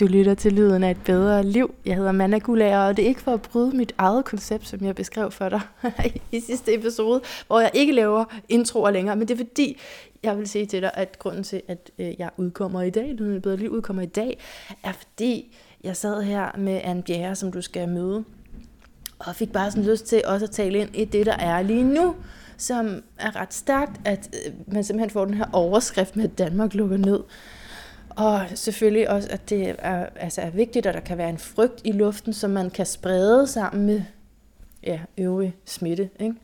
Du lytter til Lyden af et bedre liv. Jeg hedder Manna Gulager, og det er ikke for at bryde mit eget koncept, som jeg beskrev for dig i sidste episode, hvor jeg ikke laver introer længere, men det er fordi, jeg vil sige til dig, at grunden til, at øh, jeg udkommer i dag, Lyden af et bedre liv udkommer i dag, er fordi, jeg sad her med Anne Bjerre, som du skal møde, og fik bare sådan lyst til også at tale ind i det, der er lige nu, som er ret stærkt, at øh, man simpelthen får den her overskrift med, at Danmark lukker ned. Og selvfølgelig også, at det er, altså er vigtigt, at der kan være en frygt i luften, som man kan sprede sammen med ja, øvrig smitte. Ikke?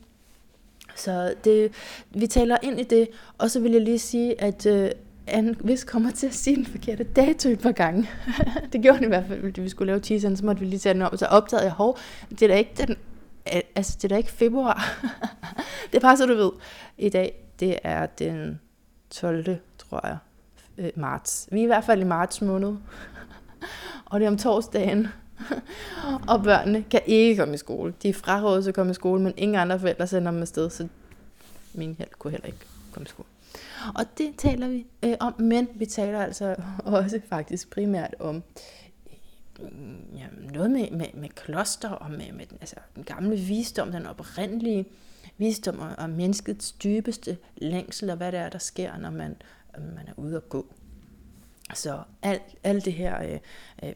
Så det, vi taler ind i det, og så vil jeg lige sige, at øh, Anne hvis kommer til at sige den forkerte dato et par gange. det gjorde han i hvert fald, fordi vi skulle lave teaseren, så måtte vi lige tage den om. Så opdagede jeg, hov, det er da ikke, den, altså, det er da ikke februar. det er bare så du ved. I dag, det er den 12. tror jeg øh, marts. Vi er i hvert fald i marts måned. og det er om torsdagen. og børnene kan ikke komme i skole. De er frarådet til at komme i skole, men ingen andre forældre sender dem afsted, så min held kunne heller ikke komme i skole. Og det taler vi øh, om, men vi taler altså også faktisk primært om øh, ja, noget med, med, med kloster og med, med altså, den gamle visdom, den oprindelige visdom og, og menneskets dybeste længsel, og hvad det er, der sker, når man man er ude at gå. Så alt, alt det her, øh, øh,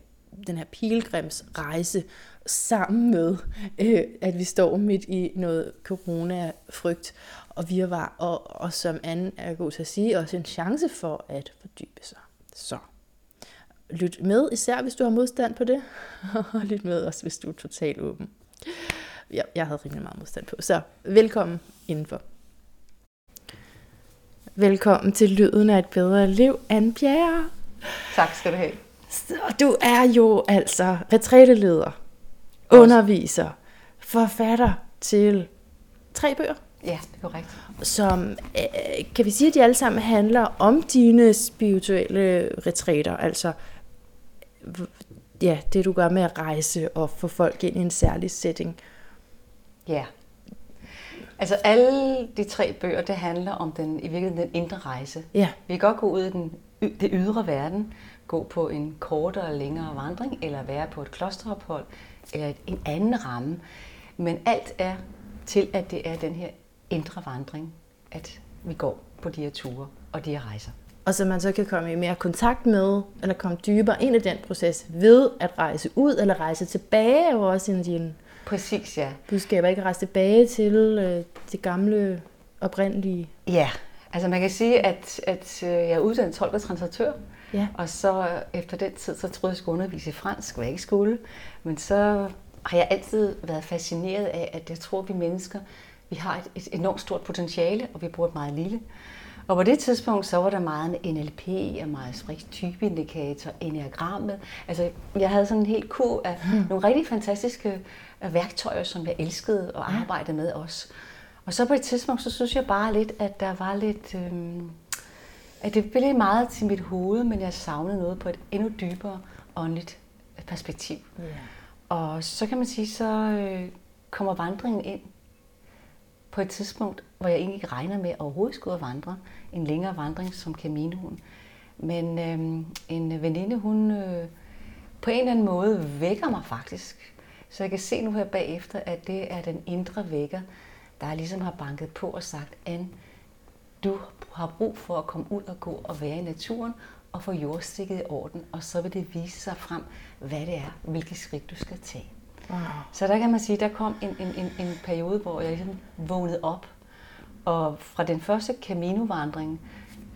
den her pilgrimsrejse sammen med, øh, at vi står midt i noget corona-frygt og virvar, og, og som anden er god til at sige, også en chance for at fordybe sig. Så lyt med, især hvis du har modstand på det, og lyt med også, hvis du er totalt åben. Jeg, jeg havde rimelig meget modstand på, så velkommen indenfor. Velkommen til Lyden af et bedre liv, Anne Bjerre. Tak skal du have. Så du er jo altså retræteleder, underviser, forfatter til tre bøger. Ja, det er korrekt. Som, øh, kan vi sige, at de alle sammen handler om dine spirituelle retræter, altså ja, det du gør med at rejse og få folk ind i en særlig setting. Ja, Altså alle de tre bøger, det handler om den, i virkeligheden den indre rejse. Ja. Vi kan godt gå ud i den, det ydre verden, gå på en kortere og længere vandring, eller være på et klosterophold, eller en anden ramme. Men alt er til, at det er den her indre vandring, at vi går på de her ture og de her rejser. Og så man så kan komme i mere kontakt med, eller komme dybere ind i den proces ved at rejse ud eller rejse tilbage, er jo også en af dine Præcis, ja. budskaber. Ikke rejse tilbage til øh, det gamle, oprindelige. Ja, altså man kan sige, at, at øh, jeg er uddannet tolk og translatør. Ja. Og så efter den tid, så troede jeg, jeg skulle undervise i fransk, hvad jeg ikke skulle. Men så har jeg altid været fascineret af, at jeg tror, at vi mennesker, vi har et, et enormt stort potentiale, og vi bruger et meget lille. Og på det tidspunkt, så var der meget med NLP og meget typeindikator, enagrammet. Altså, jeg havde sådan en helt kur af mm. nogle rigtig fantastiske værktøjer, som jeg elskede at arbejde med også. Og så på et tidspunkt, så synes jeg bare lidt, at der var lidt... Øh, at det blev meget til mit hoved, men jeg savnede noget på et endnu dybere åndeligt perspektiv. Yeah. Og så kan man sige, så øh, kommer vandringen ind på et tidspunkt, hvor jeg egentlig ikke regner med at overhovedet skulle vandre. En længere vandring som Caminoen. Men øh, en veninde, hun øh, på en eller anden måde vækker mig faktisk så jeg kan se nu her bagefter, at det er den indre vækker, der ligesom har banket på og sagt, Anne, du har brug for at komme ud og gå og være i naturen og få jordstikket i orden, og så vil det vise sig frem, hvad det er, hvilke skridt du skal tage. Wow. Så der kan man sige, der kom en, en, en, en periode, hvor jeg ligesom vågnede op, og fra den første Camino-vandring,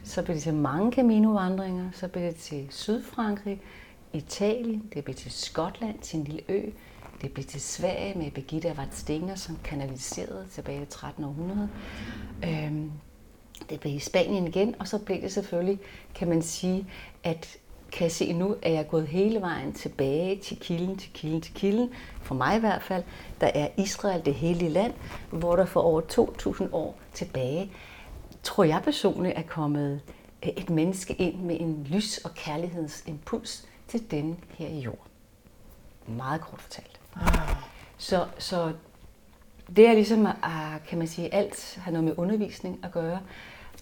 så blev det til mange Camino-vandringer, så blev det til Sydfrankrig, Italien, det blev til Skotland, til en lille ø, det blev til Sverige med Birgitta Stinger, som kanaliserede tilbage i 1300. Øhm, det blev i Spanien igen, og så blev det selvfølgelig, kan man sige, at kan jeg se nu, at jeg er gået hele vejen tilbage til kilden, til kilden, til kilden. For mig i hvert fald, der er Israel det hele land, hvor der for over 2.000 år tilbage, tror jeg personligt er kommet øh, et menneske ind med en lys- og kærlighedsimpuls til den her jord. Meget kort fortalt. Så, så det er ligesom, kan man sige, alt har noget med undervisning at gøre.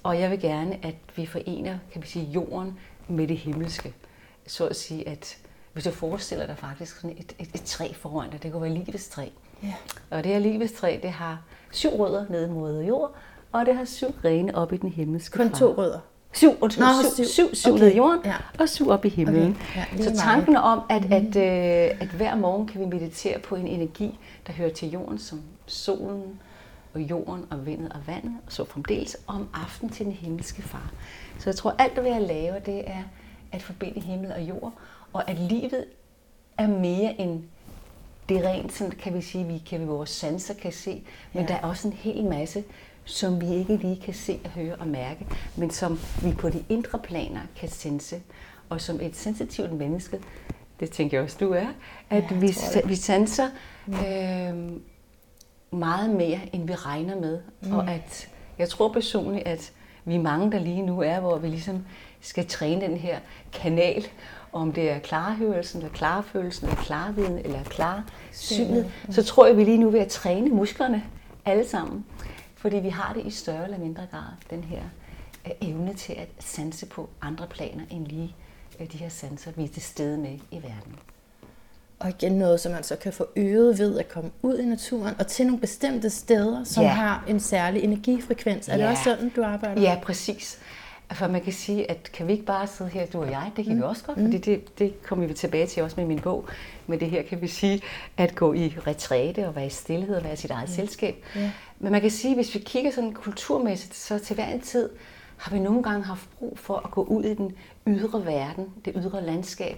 Og jeg vil gerne, at vi forener, kan man sige, jorden med det himmelske. Så at sige, at hvis du forestiller dig faktisk sådan et, et, et træ foran dig, det kunne være livets træ. Ja. Og det her livets træ, det har syv rødder nede mod jord, og det har syv grene op i den himmelske Kun far. to rødder. Syv, undskyld, Nå, syv, syv. syv, Okay, nede i jorden, ja. og syv op i himlen. Okay, ja, så meget. tanken om, at, mm. at, øh, at hver morgen kan vi meditere på en energi, der hører til jorden, som solen og jorden og vindet og vandet, og så fremdeles om aftenen til den himmelske far. Så jeg tror, alt hvad jeg laver, det er at forbinde himmel og jord, og at livet er mere end det rent, sådan kan vi sige, vi kan vi vores sanser kan se, men Ja. der er også en hel masse, som vi ikke lige kan se og høre og mærke, men som vi på de indre planer kan sense. Og som et sensitivt menneske, det tænker jeg også, du er, at Ja, vi, vi sanser øh, meget mere, end vi regner med. Mm. Og at jeg tror personligt, at vi er mange, der lige nu er, hvor vi ligesom skal træne den her kanal, om det er klarhørelsen, eller klarfølelsen, eller klarviden, eller klarsynet, så tror jeg, vi lige nu er ved at træne musklerne alle sammen. Fordi vi har det i større eller mindre grad, den her øh, evne til at sanse på andre planer, end lige øh, de her sanser, vi er til stede med i verden. Og igen noget, som man så kan få øget ved at komme ud i naturen og til nogle bestemte steder, som Ja. har en særlig energifrekvens. Er det Ja. også sådan, du arbejder? Ja, præcis. For man kan sige, at kan vi ikke bare sidde her, du og jeg, det kan mm. vi også godt, fordi det, det kommer vi tilbage til også med min bog. Men det her kan vi sige, at gå i retræte og være i stillhed og være i sit eget selskab. Ja. Men man kan sige, hvis vi kigger sådan kulturmæssigt, så til hver en tid har vi nogle gange haft brug for at gå ud i den ydre verden, det ydre landskab,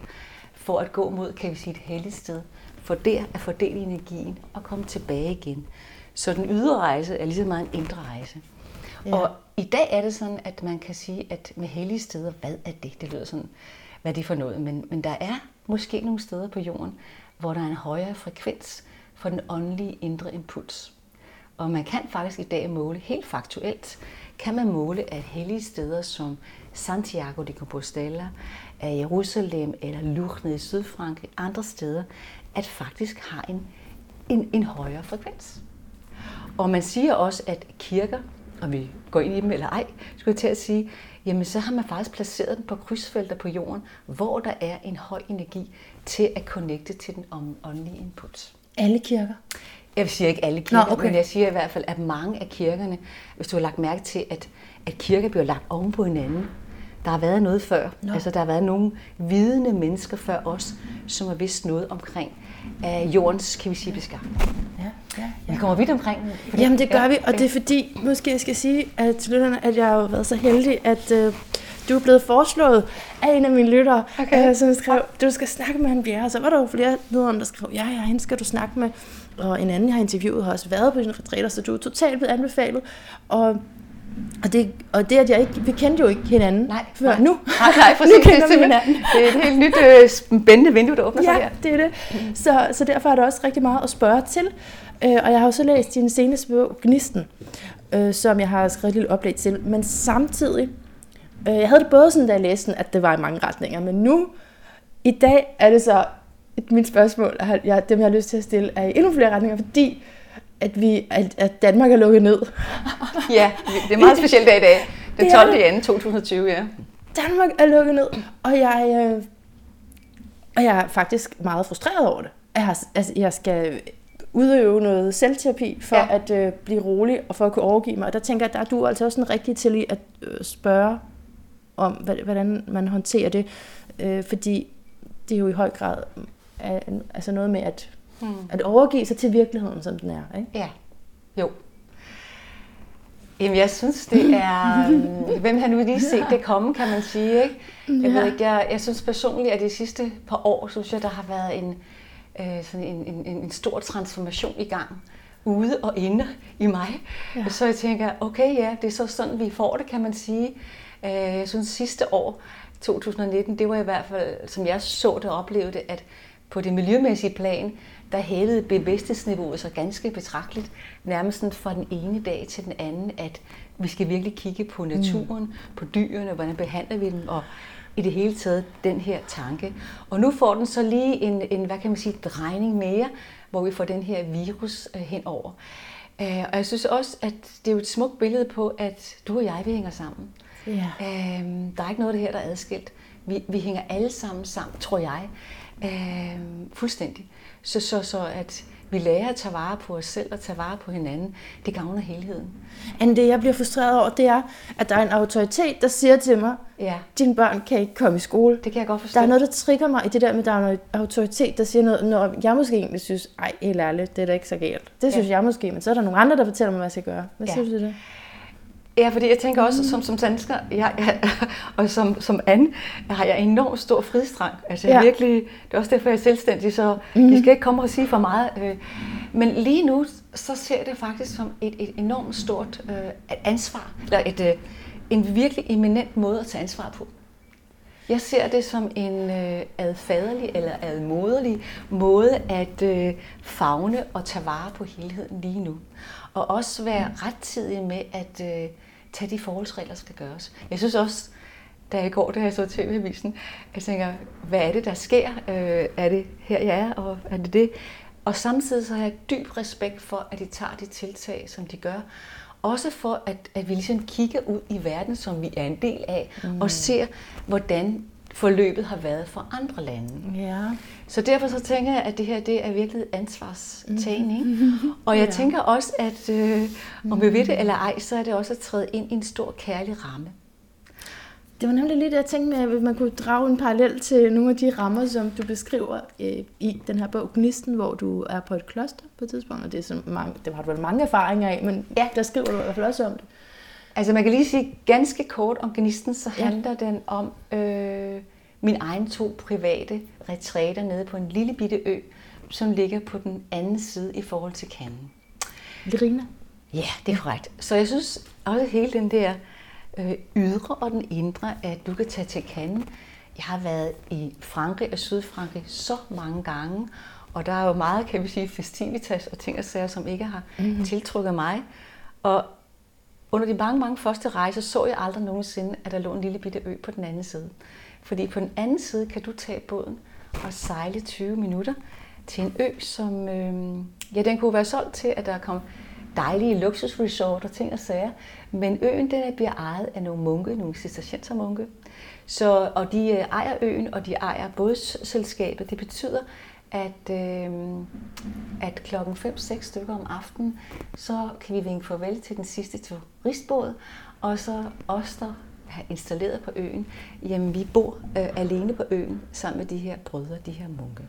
for at gå mod, kan vi sige, et helligt sted. For der at fordele energien og komme tilbage igen. Så den ydre rejse er lige så meget en indre rejse. Ja. Og i dag er det sådan, at man kan sige, at med hellige steder, hvad er det? Det lyder sådan, hvad er det for noget? Men, men der er måske nogle steder på jorden, hvor der er en højere frekvens for den åndelige indre impuls. Og man kan faktisk i dag måle, helt faktuelt, kan man måle, at hellige steder som Santiago de Compostela, af Jerusalem eller Lourdes i Sydfrankrig, andre steder, at faktisk har en, en, en højere frekvens. Og man siger også, at kirker, og vi går ind i dem eller ej, skulle jeg til at sige, jamen så har man faktisk placeret dem på krydsfelter på jorden, hvor der er en høj energi til at connecte til den åndelige input. Alle kirker? Jeg vil sige ikke alle kirker, Nå, okay. men jeg siger i hvert fald, at mange af kirkerne, hvis du har lagt mærke til, at, at kirker bliver lagt oven på hinanden, der har været noget før. Nå. Altså, der har været nogle vidende mennesker før os, som har vidst noget omkring uh, jordens, kan vi sige, beskaffenhed. Ja, ja, Vi kommer vidt omkring. fordi- Jamen det gør Ja, vi, og det er fordi, måske jeg skal sige at til lytterne, at jeg har været så heldig, at øh, du er blevet foreslået af en af mine lyttere, Okay. øh, som skrev, du skal snakke med en bjerre. Så var der jo flere lyttere, der skrev, ja, ja, hende skal du snakke med. Og en anden, jeg har interviewet, har også været på dine retræter, så du er totalt blevet anbefalet. Og, og, det, og det, at jeg ikke, vi kendte jo ikke hinanden Nej, før nej. nu. Nej, nej, præcis. nu kender vi hinanden. det er et helt nyt øh, spændende vindue, der åbner sig Ja, her. det er det. Så, så derfor er der også rigtig meget at spørge til. Øh, og jeg har jo så læst din seneste bog, Gnisten, øh, som jeg har skrevet et lille oplæg til. Men samtidig, øh, jeg havde det både sådan, da jeg læste den, at det var i mange retninger. Men nu, i dag, er det så, mit spørgsmål, jeg, jeg, dem jeg har lyst til at stille, er i endnu flere retninger, fordi at, vi, at, at Danmark er lukket ned. Ja, det er en meget speciel dag i dag. Den Det er 12. det. i 2. 2020, ja. Danmark er lukket ned, og jeg, øh, og jeg er faktisk meget frustreret over det. Jeg, har, altså, jeg skal udøve noget selvterapi for ja. At øh, blive rolig og for at kunne overgive mig. Og der tænker jeg, at der er du altså også en rigtig til at øh, spørge om, hvordan man håndterer det. Øh, fordi det er jo i høj grad øh, altså noget med at, Hmm. at overgive sig til virkeligheden, som den er. Ikke? Ja, jo. Jamen, jeg synes, det er... Hvem har nu lige set det komme, kan man sige, ikke? Jeg, ved ikke, jeg, jeg synes personligt, at de sidste par år, synes jeg, der har været en, øh, sådan en, en, en, stor transformation i gang ude og inde i mig. Ja. Så jeg tænker, okay, ja, det er så sådan, vi får det, kan man sige. Øh, jeg synes, sidste år, 2019, det var i hvert fald, som jeg så det og oplevede at på det miljømæssige plan, der hævede bevidsthedsniveauet så ganske betragteligt, nærmest sådan fra den ene dag til den anden, at vi skal virkelig kigge på naturen, mm. på dyrene, hvordan behandler vi dem, og i det hele taget den her tanke. Og nu får den så lige en, en hvad kan man sige, drejning mere, hvor vi får den her virus øh, henover. Øh, og jeg synes også, at det er et smukt billede på, at du og jeg, vi hænger sammen. Ja. Øhm, der er ikke noget af det her, der er adskilt. Vi, vi hænger alle sammen sammen, tror jeg, øh, fuldstændig. Så, så, så at vi lærer at tage vare på os selv og tage vare på hinanden, det gavner helheden. Men det, jeg bliver frustreret over, det er, at der er en autoritet, der siger til mig, Ja, dine børn kan ikke komme i skole. det kan jeg godt forstå. Der er noget, der trigger mig i det der med, at der er noget autoritet, der siger noget, når jeg måske egentlig synes, ej, helt ærligt, det er da ikke så galt. Det synes Ja. jeg måske, men så er der nogle andre, der fortæller mig, hvad jeg skal gøre. Hvad Ja. siger du til det? Ja, fordi jeg tænker også, som, som dansker, jeg, jeg, og som, som Anne, har jeg enormt stor frihedstrang. Altså Ja. ja. virkelig, det er også derfor, jeg er selvstændig, så mm. I skal ikke komme og sige for meget. øh. Men lige nu, så ser jeg det faktisk som et, et enormt stort øh, ansvar, eller et, øh, en virkelig eminent måde at tage ansvar på. Jeg ser det som en øh, adfaderlig eller admoderlig måde at øh, fagne og tage vare på helheden lige nu. Og også være rettidig med at øh, tage de forholdsregler, der skal gøres. Jeg synes også, da jeg i går, da jeg så tv-avisen, jeg tænker, hvad er det, der sker? Øh, er det her, jeg er, og er det det? Og samtidig så har jeg dyb respekt for, at de tager de tiltag, som de gør. Også for, at, at vi ligesom kigger ud i verden, som vi er en del af, mm. og ser, hvordan forløbet har været for andre lande. Ja. Så derfor så tænker jeg, at det her det er virkelig ansvarstagning. Og jeg Ja. tænker også, at øh, om vi ved det eller ej, så er det også at træde ind i en stor kærlig ramme. Det var nemlig lige det, jeg tænkte med, at man kunne drage en parallel til nogle af de rammer, som du beskriver øh, i den her bog, Gnisten, hvor du er på et kloster på et tidspunkt, og det, er sådan mange, det har du vel mange erfaringer af, men ja. Ja. der skriver du i hvert fald også om det. Altså man kan lige sige ganske kort om gnisten, så Ja. handler den om øh, min egen to private retræter nede på en lille bitte ø, som ligger på den anden side i forhold til kanden. Lirina. Ja, det er korrekt. Så jeg synes også hele den der øh, ydre og den indre, at du kan tage til Cannes. Jeg har været i Frankrig og Sydfrankrig så mange gange, og der er jo meget, kan vi sige, festivitas og ting og sager, som ikke har mm-hmm. tiltrukket mig. Og under de mange, mange første rejser så jeg aldrig nogensinde, at der lå en lille bitte ø på den anden side. Fordi på den anden side kan du tage båden og sejle 20 minutter til en ø, som øh, ja, den kunne være solgt til, at der kom dejlige luksusresort og ting og sager. Men øen den bliver ejet af nogle munke, nogle cisterciensermunke. Så, og de øh, ejer øen, og de ejer bådselskabet. Det betyder, at, øh, at klokken 5-6 stykker om aftenen, så kan vi vinke farvel til den sidste turistbåd, og så os, der er installeret på øen, jamen vi bor øh, alene på øen sammen med de her brødre, de her munke.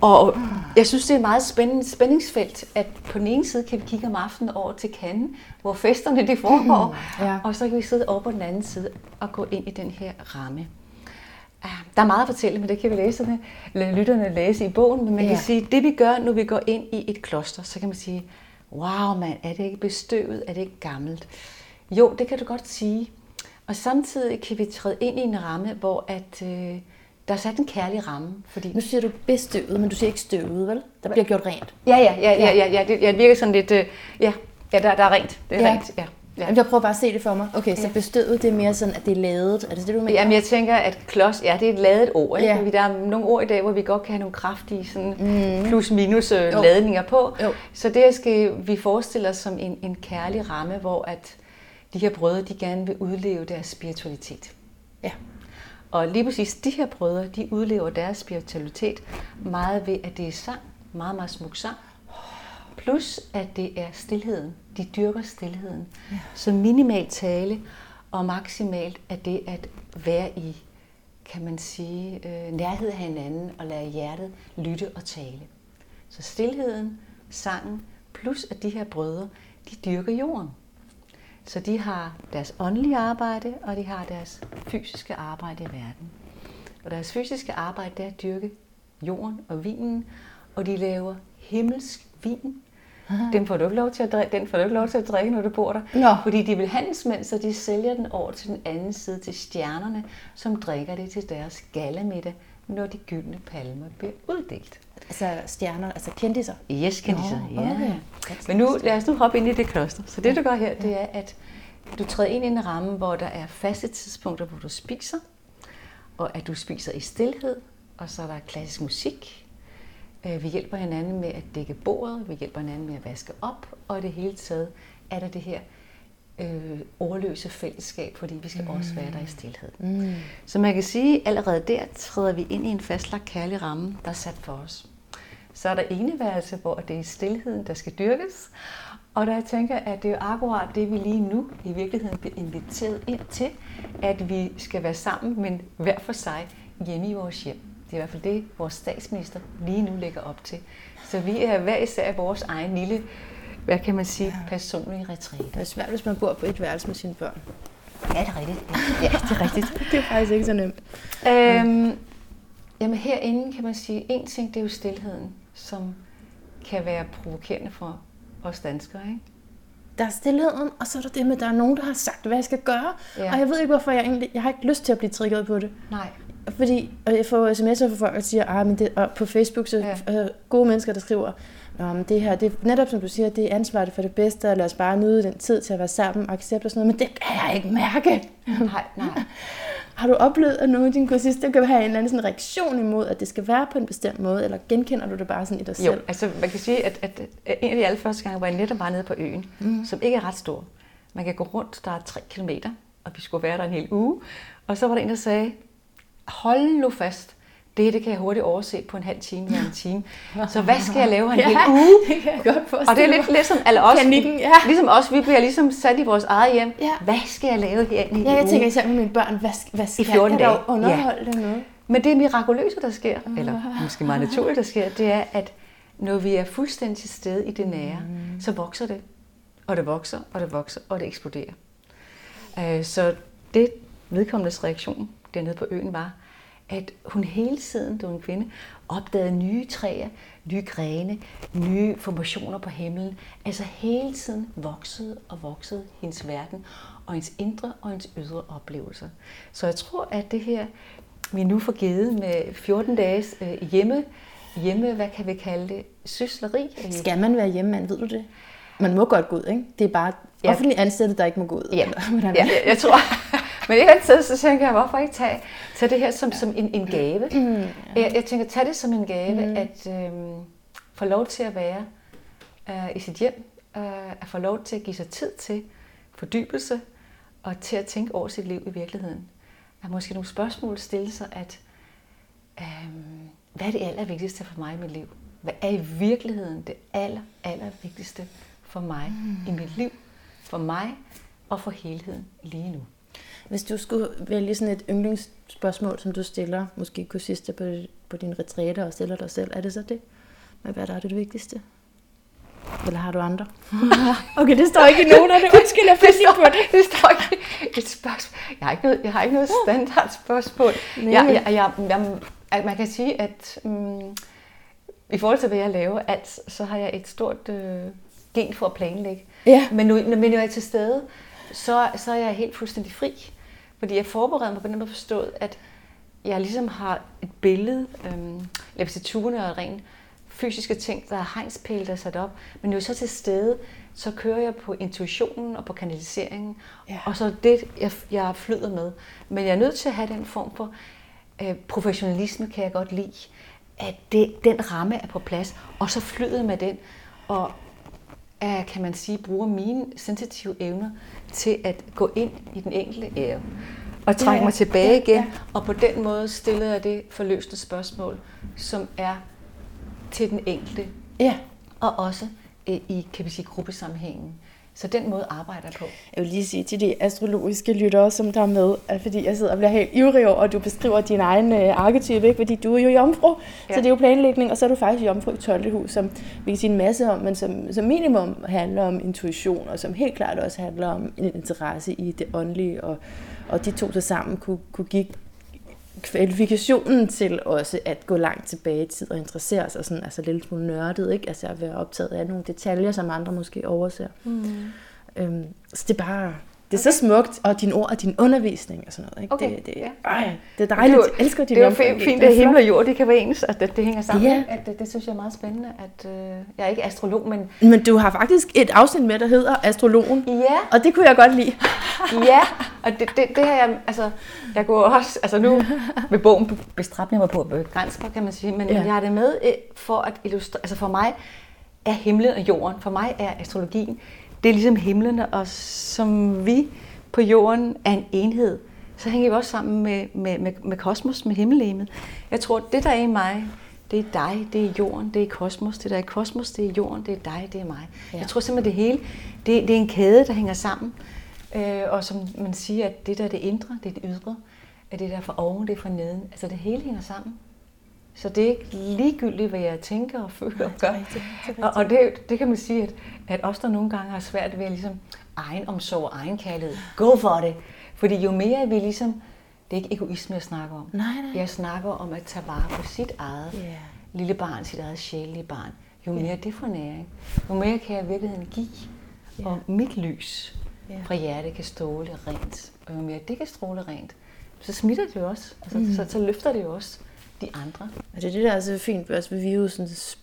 Og jeg synes, det er et meget spændende spændingsfelt, at på den ene side kan vi kigge om aftenen over til Cannes, hvor festerne det foregår, Ja. og så kan vi sidde over på den anden side og gå ind i den her ramme. Ah, Der er meget at fortælle, men det kan vi læserne, lytterne læse i bogen, men man Ja. kan sige, det vi gør, når vi går ind i et kloster, så kan man sige, wow mand, er det ikke bestøvet, er det ikke gammelt? Jo, det kan du godt sige. Og samtidig kan vi træde ind i en ramme, hvor at, øh, der er sat en kærlig ramme, fordi Nu siger du bestøvet, men du siger ikke støvet, vel? Der bliver gjort rent. Ja, ja, ja, ja, ja, ja, det, ja, det virker sådan lidt, øh, ja, ja der, der er rent, det er ja. rent, ja. Ja. Jamen, jeg prøver bare at se det for mig. Okay, så Ja. bestøvet, det er mere sådan, at det er lavet. Er det det, du mener? Jamen, jeg tænker, at klods, ja, det er et ladet ord, ikke? Ja. Ja. Der er nogle ord i dag, hvor vi godt kan have nogle kraftige sådan plus-minus øh, ladninger på. Jo. Så det skal vi forestille os som en, en kærlig ramme, hvor at de her brødre, de gerne vil udleve deres spiritualitet. Ja. Og lige præcis de her brødre, de udlever deres spiritualitet meget ved, at det er sang, meget, meget smuk sang. Plus, at det er stillheden. De dyrker stillheden. Ja. Så minimalt tale og maksimalt er det at være i, kan man sige, øh, nærhed af hinanden og lade hjertet lytte og tale. Så stillheden, sangen, plus at de her brødre, de dyrker jorden. Så de har deres åndelige arbejde, og de har deres fysiske arbejde i verden. Og deres fysiske arbejde det er at dyrke jorden og vinen, og de laver himmelsk vin. Den får, du ikke lov til at drikke, den får du ikke lov til at drikke, når du bor der. Nå. Fordi de vil handelsmænd, så de sælger den over til den anden side til stjernerne, som drikker det til deres gallamiddag, når de gyldne palmer bliver uddelt. Altså stjerner, altså kendiser. Yes, kan de Nå. Ja. okay. Men nu, lad os nu hoppe ind i det kloster. Så det, du gør her, det er, at du træder ind i en ramme, hvor der er faste tidspunkter, hvor du spiser, og at du spiser i stillhed, og så er der klassisk musik. Øh, Vi hjælper hinanden med at dække bordet, vi hjælper hinanden med at vaske op, og det hele taget er der det her øh, ordløse fællesskab, fordi vi skal mm. også være der i stillhed. Mm. Så man kan sige, at allerede der træder vi ind i en fastlagt kærlig ramme, der er sat for os. Så er der eneværelse, hvor det er stillheden, der skal dyrkes. Og der jeg tænker, at det er akkurat det, vi lige nu i virkeligheden bliver inviteret ind til, at vi skal være sammen, men hver for sig hjemme i vores hjem. Det er i hvert fald det, vores statsminister lige nu lægger op til. Så vi er hver især vores egen lille, hvad kan man sige, personlige retræte. Det er svært, hvis man bor på et værelse med sine børn. Ja, det er rigtigt. Ja, det er rigtigt. det er faktisk ikke så nemt. Øhm, jamen herinde kan man sige, en ting, det er jo stillheden, som kan være provokerende for os danskere, ikke? Der er stillheden, og så er der det med, at der er nogen, der har sagt, hvad jeg skal gøre. Ja. Og jeg ved ikke, hvorfor jeg egentlig... Jeg har ikke lyst til at blive trigget på det. Nej. Fordi og jeg får sms'er fra folk, der siger, ah, men det, og på Facebook, så Ja. øh, gode mennesker, der skriver, men det her, det er netop som du siger, det er ansvaret for det bedste, og lad os bare nyde den tid til at være sammen og acceptere og sådan noget, men det kan jeg ikke mærke. Nej, nej. Har du oplevet, at nogle af dine kursister kan have en eller anden sådan reaktion imod, at det skal være på en bestemt måde, eller genkender du det bare sådan i dig Jo, selv? altså man kan sige, at, at, en af de allerførste gange var jeg netop bare nede på øen, mm. som ikke er ret stor. Man kan gå rundt, der er tre kilometer, og vi skulle være der en hel uge. Og så var der en, der sagde, hold nu fast, det, det kan jeg hurtigt overse på en halv time eller en time. Så hvad skal jeg lave en hel uge? det kan jeg godt Og det er lidt ligesom alle os, Panikken, ja. ligesom os, vi bliver ligesom sat i vores eget hjem. Ja. Hvad skal jeg lave her i en Ja, jeg uge? tænker især med mine børn, hvad, hvad skal 14 jeg dage. underholde ja. noget? Men det mirakuløse, der sker, eller måske meget naturligt, der sker, det er, at når vi er fuldstændig til stede i det nære, mm. så vokser det. Og det vokser, og det vokser, og det eksploderer. Øh, Så det vedkommendes reaktion dernede på øen var, at hun hele tiden, da hun kvinde, opdagede nye træer, nye grene, nye formationer på himlen. Altså hele tiden voksede og voksede hendes verden, og hendes indre og hendes ydre oplevelser. Så jeg tror, at det her, vi nu får givet med 14 dages øh, hjemme, hjemme, hvad kan vi kalde det, sysleri? Skal man være hjemmemand, ved du det? Man må godt gå ud, ikke? Det er bare Ja. offentligt ansatte, der ikke må gå ud. Ja, eller ja jeg, jeg tror. Men et eller andet sted, så tænker jeg, hvorfor ikke tage, tage det her som, som en, en gave? Mm, jeg, jeg tænker, tage det som en gave, mm. at øhm, få lov til at være øh, i sit hjem, øh, at få lov til at give sig tid til fordybelse, og til at tænke over sit liv i virkeligheden. At måske nogle spørgsmål stille sig, at øhm, hvad er det allervigtigste for mig i mit liv? Hvad er i virkeligheden det aller, aller vigtigste for mig mm. i mit liv? For mig og for helheden lige nu. Hvis du skulle vælge sådan et yndlingsspørgsmål, som du stiller, måske kursister på, på dine retræter og stiller dig selv, er det så det? Men hvad er det vigtigste? Eller har du andre? okay, det står ikke i noterne. Undskyld, jeg fik lige på det. det står ikke et spørgsmål. Jeg har ikke noget, jeg har ikke noget standard spørgsmål. Nej. Jeg, jeg, jeg, jeg, jeg, man kan sige, at um, i forhold til, hvad jeg laver, alt, så har jeg et stort øh, gen for at planlægge. Ja. Men, nu, men når jeg er til stede, så, så er jeg helt fuldstændig fri. Fordi jeg forbereder mig på den måde forstået, at jeg ligesom har et billede, øhm, lepsiturene og rent fysiske ting, der er hegnspæle, der er sat op. Men når jeg så til stede, så kører jeg på intuitionen og på kanaliseringen. Ja. Og så det, jeg, jeg flyder med. Men jeg er nødt til at have den form for øh, professionalisme, kan jeg godt lide. At det, den ramme er på plads, og så flyder med den. Og kan man sige, bruger mine sensitive evner til at gå ind i den enkelte ære og trække Ja, mig tilbage ja, igen. ja. Og på den måde stiller jeg det forløste spørgsmål, som er til den enkelte, Ja. og også øh, i kan vi sige, gruppesammenhængen. Så den måde arbejder på. Jeg vil lige sige til de astrologiske lyttere, som der er med, at fordi jeg sidder og bliver helt ivrig over, at du beskriver din egen øh, arketype, ikke? fordi du er jo jomfru, ja. Så det er jo planlægning, og så er du faktisk jomfru i 12. hus, som vi kan sige en masse om, men som, som minimum handler om intuition, og som helt klart også handler om en interesse i det åndelige, og, og de to til sammen kunne, kunne give kvalifikationen til også at gå langt tilbage i tid og interessere sig sådan, altså lidt smule nørdet, ikke? Altså at være optaget af nogle detaljer, som andre måske overser. Mm. Øhm, så det er bare, det er okay. så smukt, og dine ord og din undervisning og sådan noget, ikke? Okay, Det, det, ja. ej, det er dejligt, Det er jo- jeg elsker din Det er jo fint, fint at himmel og jord det kan være ens, at det, det hænger sammen. Ja. At det, det synes jeg er meget spændende. At, øh, jeg er ikke astrolog, men Men du har faktisk et afsnit med, der hedder Astrologen, ja, og det kunne jeg godt lide. Ja, og det, det, det har jeg, altså, jeg går også, altså nu med bogen bestræbt jeg mig på at begrænse mig, kan man sige, men Ja. ja. jeg har det med øh, for at illustrere, altså for mig er himlen og jorden, for mig er astrologien det er ligesom himlen, og som vi på jorden er en enhed, så hænger vi også sammen med, med, med, med kosmos, med himmellegemet. Jeg tror, det der er i mig, det er dig, det er jorden, det er kosmos. Det der er kosmos, det er jorden, det er dig, det er mig. Ja. Jeg tror simpelthen, det hele, det, det er en kæde, der hænger sammen. Øh, og som man siger, at det der er det indre, det er det ydre, at det der er fra oven, det er fra neden. Altså det hele hænger sammen. Så det er ikke ligegyldigt, hvad jeg tænker og føler og gør. Og, og det, det kan man sige, at, at os, der nogle gange har svært ved at ligesom egen omsorg og egen kærlighed, go for det. Fordi jo mere vi ligesom, det er ikke egoisme, jeg snakker om. Nej, nej. Jeg snakker om at tage vare på sit eget Yeah. lille barn, sit eget sjælelige barn. Jo mere Ja. det får næring, jo mere kan jeg i virkeligheden give. Ja. Og mit lys Ja. fra hjertet kan stråle rent. Og jo mere det kan stråle rent, så smitter det jo også. Altså, Mm. så, så løfter det jo også de andre. Og det er det, der er så fint også ved virusens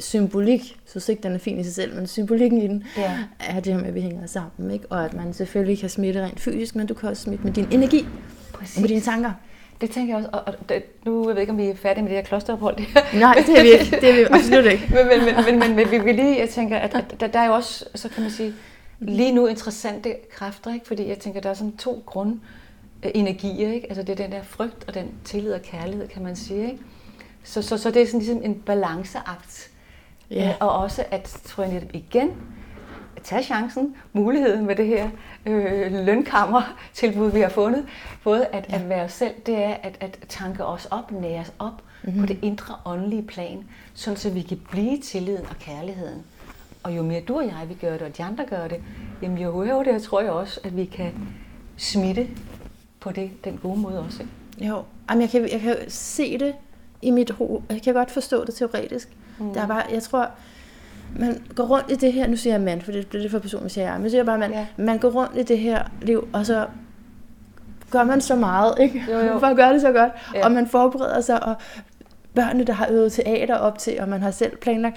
symbolik. Jeg synes ikke, den er fin i sig selv, men symbolikken i den Ja. er det her med, at vi hænger sammen. Ikke? Og at man selvfølgelig kan smitte rent fysisk, men du kan også smitte med din energi og med dine tanker. Det tænker jeg også. Og, og det, nu jeg ved ikke, om vi er færdige med det her klosterophold. Nej, det er vi ikke. Det er vi absolut ikke. men, men, men, men, men, men vi vil lige, jeg tænker, at, at der, der er jo også, så kan man sige, lige nu interessante kræfter, ikke? fordi jeg tænker, der er sådan to grund energier, ikke? Altså det er den der frygt og den tillid og kærlighed, kan man sige, ikke? Så, så, så det er sådan ligesom en balanceakt. Ja. Øh, Og også at, tror jeg netop igen, at tage chancen, muligheden med det her øh, lønkammer-tilbud, vi har fundet. Både at, ja. at være os selv, det er at, at tanke os op, nære os op mm-hmm. på det indre åndelige plan, sådan så vi kan blive tilliden og kærligheden. Og jo mere du og jeg vi gør det, og de andre gør det, jamen jo højere tror jeg også, at vi kan smitte på det, den gode måde også. Ikke? Jo, Jamen, jeg, kan, jeg kan se det i mit hoved. Jeg kan godt forstå det teoretisk. Mm. Der er bare, jeg tror, man går rundt i det her, nu siger jeg mand, for det bliver det for personen, siger jeg, men jeg siger bare mand, Ja. man går rundt i det her liv, og så gør man så meget, ikke? Jo, jo. For at gøre det så godt. Ja. Og man forbereder sig, og børnene, der har øvet teater op til, og man har selv planlagt.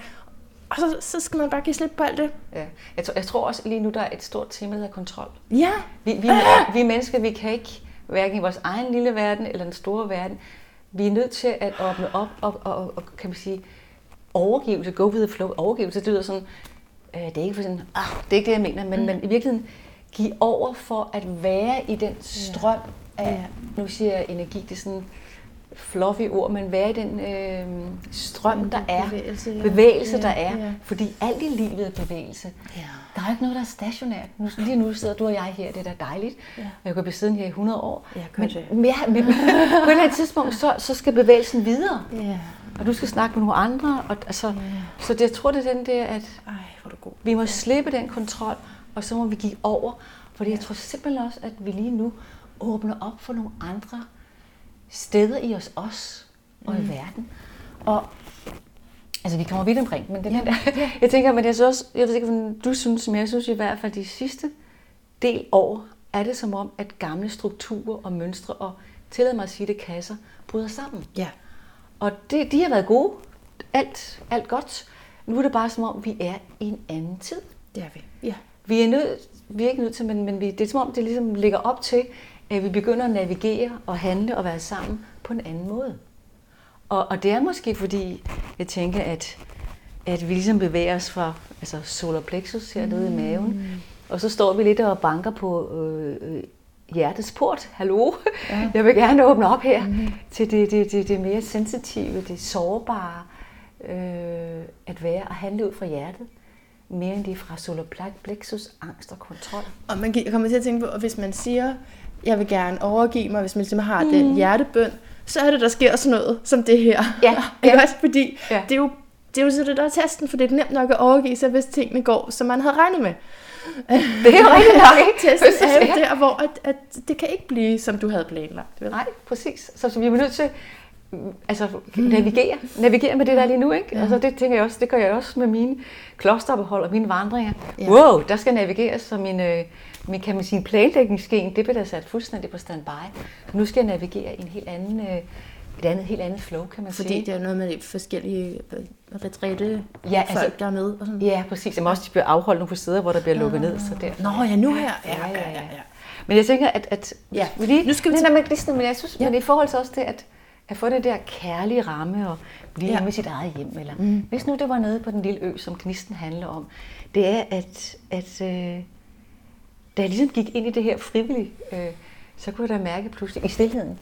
Og så, så skal man bare give slip på alt det. Ja. Jeg, tror, jeg tror også lige nu, der er et stort tema, der hedder kontrol. Ja, Vi, vi, vi mennesker, vi kan ikke, hverken i vores egen lille verden eller den store verden, vi er nødt til at åbne op og, og, og, og kan man sige, overgivelse, go with the flow, overgivelse, det lyder sådan, øh, det er ikke for sådan, ah, det er ikke det, jeg mener, men, mm. men i virkeligheden give over for at være i den strøm af, nu siger jeg energi, det er sådan fluffy ord, men være i den øh, strøm, der er, Bevægelse, ja. bevægelse, Ja, der er, ja. fordi alt i livet er bevægelse. Ja. Der er ikke noget, der er stationært. Nu, lige nu sidder du og jeg her, det er da dejligt. Ja. Og jeg kan blive siddende her i 100 år. Ja, gør men, det. men, ja, men på et eller andet tidspunkt, så, så skal bevægelsen videre. Ja. Og du skal snakke med nogle andre. Og, altså, Ja. Så det, jeg tror, det er den der, at Ej, hvor du god. vi må slippe den kontrol, og så må vi give over. Fordi jeg tror simpelthen også, at vi lige nu åbner op for nogle andre steder i os også og Mm. i verden. Og altså, vi kommer vidt omkring, men det den der, jeg tænker, men jeg, synes også, jeg ved ikke, hvordan du synes, men jeg synes i hvert fald, de sidste del år, er det som om, at gamle strukturer og mønstre, og tillad mig at sige det, kasser, bryder sammen. Ja. Og det, de har været gode. Alt, alt godt. Nu er det bare som om, vi er i en anden tid. Det er vi. Ja. Vi er, nødt, vi er ikke nødt til, men, men vi, det er som om, det ligesom ligger op til, at vi begynder at navigere og handle og være sammen på en anden måde. Og, og det er måske fordi, jeg tænker, at, at vi ligesom bevæger os fra altså solar plexus hernede mm. i maven, og så står vi lidt og banker på øh, øh, hjertets port. Hallo? Ja. Jeg vil gerne åbne op her mm. til det, det, det, det mere sensitive, det sårbare, øh, at være og handle ud fra hjertet mere end det fra solar plexus, angst og kontrol. Og man kommer til at tænke på, at hvis man siger, jeg vil gerne overgive mig, hvis man simpelthen har mm. den hjertebøn, så er det, der sker sådan noget som det her. Ja, Ikke ja. også? Fordi Ja. det, er jo, det er jo så det, der er testen, for det er nemt nok at overgive sig, hvis tingene går, som man havde regnet med. Det er jo rigtigt nok, ikke? Testen er jo der, hvor at, at det kan ikke blive, som du havde planlagt. Vel? Nej, præcis. Så, så vi er nødt til altså, navigere. Navigere med det, der er lige nu. Ikke? Ja. Altså, det tænker jeg også, det gør jeg også med mine klosterophold og mine vandringer. Ja. Ja. Wow, der skal navigeres, så min, øh, min, kan man sige, planlægningsgen, det bliver sat fuldstændig på standby. Så nu skal jeg navigere i en helt anden, øh, et andet, helt andet flow, kan man Fordi sige. det er noget med de forskellige retræte Ja, altså- folk, der er med. Og sådan. Ja, præcis. Jamen også, de bliver afholdt nogle steder, hvor der bliver lukket ned. Så der. Nå ja, nu her. Ja, ja, ja. Men jeg tænker, at, at Ja. lige, Nu skal vi nej, nej, men, jeg synes, ja. Ja. men i forhold til også det, at, have fået det der kærlige ramme og blive Ja. med sit eget hjem. Eller, mm. Hvis nu det var nede på den lille ø, som Gnisten handler om, det er, at, at øh, da jeg ligesom gik ind i det her frivilligt, øh, så kunne jeg da mærke pludselig i stillheden,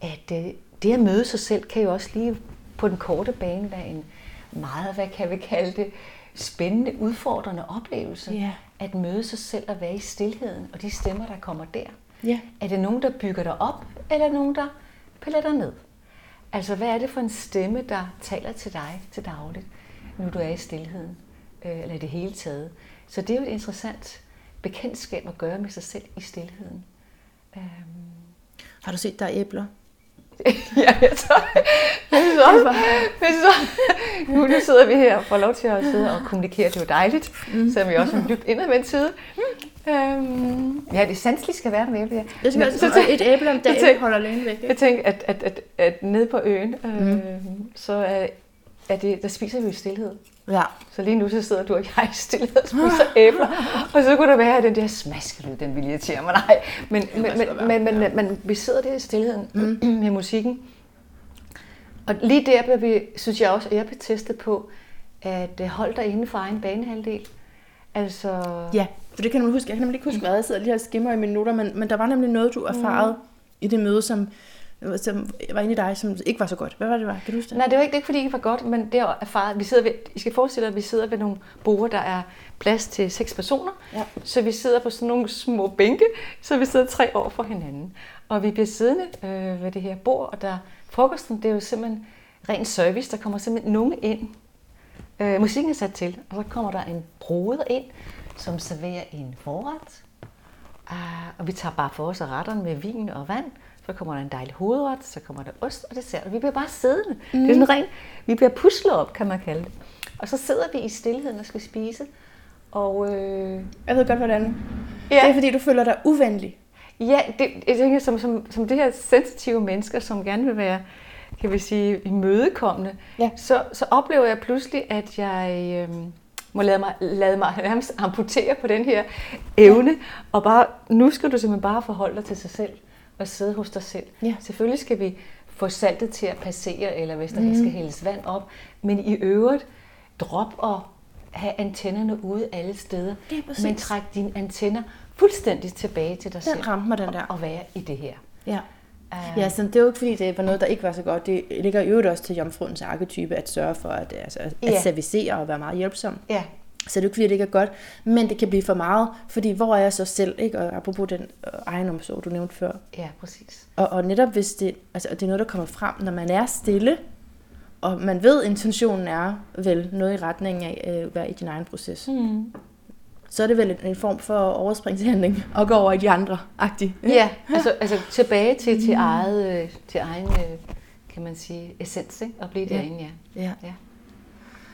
at øh, det at møde sig selv kan jo også lige på den korte bane være en meget, hvad kan vi kalde det, spændende, udfordrende oplevelse. Ja. At møde sig selv og være i stillheden, og de stemmer, der kommer der. Ja. Er det nogen, der bygger dig op, eller nogen, der piller dig ned? Altså, hvad er det for en stemme, der taler til dig til dagligt, nu du er i stillheden, øh, eller i det hele taget? Så det er jo et interessant bekendtskab at gøre med sig selv i stillheden. Øhm. Har du set, der er æbler? ja, jeg tror, men så, men så, nu, nu sidder vi her og får lov til at sidde og kommunikere, det er jo dejligt, mm. selvom vi også har dybt indadvendt side. Øhm, ja, det sanseligt skal være med æble, ja. Det skal så et æble om dagen tænk- holder lægen væk. Jeg Ikke? tænker, at, at, at, at nede på øen, øh, mm. så er, er det, der spiser vi i stillhed. Ja. Så lige nu så sidder du og jeg i stillhed og spiser æbler. Og så kunne der være at den der smaskelyd, den vil irritere mig. Nej, men, men, også godt men, men, men, men vi sidder der i stillheden mm. med musikken. Og lige der bliver vi, synes jeg også, at jeg blev testet på, at øh, hold dig inden for egen banehalvdel. Altså, Ja, for det kan nemlig huske. Jeg kan nemlig ikke huske, hvad jeg sidder lige og skimmer i mine noter, men, men der var nemlig noget, du erfarede mm. i det møde, som, som var inde i dig, som ikke var så godt. Hvad var det, var? Kan du huske det? Nej, det var ikke, det ikke fordi, det ikke var godt, men det er erfaret. Vi sidder ved, I skal forestille jer, at vi sidder ved nogle borde, der er plads til seks personer. Ja. Så vi sidder på sådan nogle små bænke, så vi sidder tre år for hinanden. Og vi bliver siddende øh, ved det her bord, og der frokosten, det er jo simpelthen ren service. Der kommer simpelthen nogen ind. Øh, musikken er sat til, og så kommer der en broder ind, som serverer en forret. Uh, og vi tager bare for os af retterne med vin og vand. Så kommer der en dejlig hovedret, så kommer der ost og dessert. Og vi bliver bare siddende. Mm. Det er sådan rent, vi bliver puslet op, kan man kalde det. Og så sidder vi i stillheden og skal spise. Og øh, Jeg ved godt, hvordan. Ja. Det er, fordi du føler dig uvenlig. ja, det, jeg tænker, som, som, som det her sensitive mennesker, som gerne vil være, kan vi sige, imødekommende, Ja. så, så oplever jeg pludselig, at jeg øh, må lade mig, lade mig nærmest amputere på den her evne, og bare, nu skal du simpelthen bare forholde dig til sig selv, og sidde hos dig selv. Ja. Selvfølgelig skal vi få saltet til at passere, eller hvis der mm. skal hældes vand op, men i øvrigt, drop og have antennerne ude alle steder, er præcis. men træk dine antenner fuldstændig tilbage til dig Den selv. ramte mig, den der. Og være i det her. Ja. Uh, Ja, så det er jo ikke fordi, det var noget, der ikke var så godt. Det ligger i øvrigt også til jomfruens arketype at sørge for at, altså, at Ja. servicere og være meget hjælpsom. ja. Så det er jo ikke fordi, det ikke er godt, men det kan blive for meget, fordi hvor er jeg så selv, ikke? Og apropos den øh, egenomsorg, du nævnte før. ja, præcis. Og, og netop hvis det, altså, det er noget, der kommer frem, når man er stille, og man ved, intentionen er vel noget i retning af at øh, være i din egen proces, Mm. så er det vel en, en form for overspringshandling og gå over i de andre agtigt. Ja, altså, altså tilbage til, til, eget, øh, til egen, øh, kan man sige, essens, ikke? Og blive derinde, ja. ja. ja.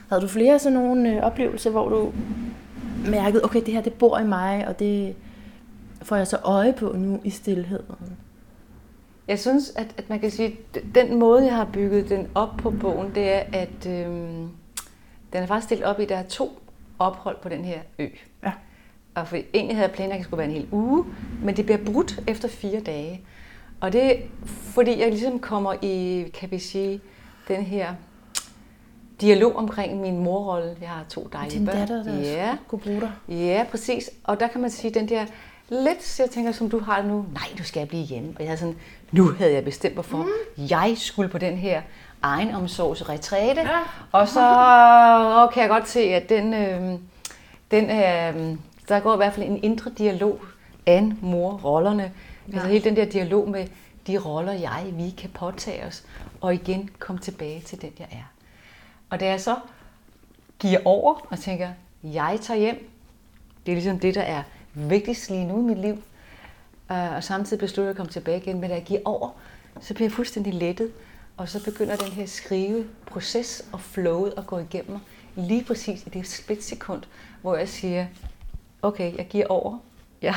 Havde du flere sådan nogle øh, oplevelser, hvor du mærkede, okay, det her det bor i mig, og det får jeg så øje på nu i stillheden? Jeg synes, at, at man kan sige, at den måde, jeg har bygget den op på bogen, det er, at øhm, den er faktisk delt op i, at der er to ophold på den her ø. Ja. Og for, egentlig havde jeg planlagt, at det skulle være en hel uge, men det bliver brudt efter fire dage. Og det er, fordi jeg ligesom kommer i, kan vi sige, den her dialog omkring min morrolle. Jeg har to dejlige Din børn. datter, der ja. kunne bruge dig. Ja, præcis. Og der kan man sige, den der lidt, jeg tænker, som du har nu, nej, du skal blive hjemme. Og jeg havde sådan, nu havde jeg bestemt mig for, mm. jeg skulle på den her egenomsorgsretræte. Ja. Og så og kan jeg godt se, at den, øh, den øh, der går i hvert fald en indre dialog an mor-rollerne. Ja. Altså hele den der dialog med de roller, jeg, vi kan påtage os, og igen komme tilbage til den, jeg er. Og da jeg så giver over og tænker, jeg tager hjem, det er ligesom det, der er vigtigst lige nu i mit liv, øh, og samtidig beslutter jeg at komme tilbage igen, men da jeg giver over, så bliver jeg fuldstændig lettet, og så begynder den her skriveproces og flowet at gå igennem mig, lige præcis i det splitsekund, hvor jeg siger, okay, jeg giver over, jeg,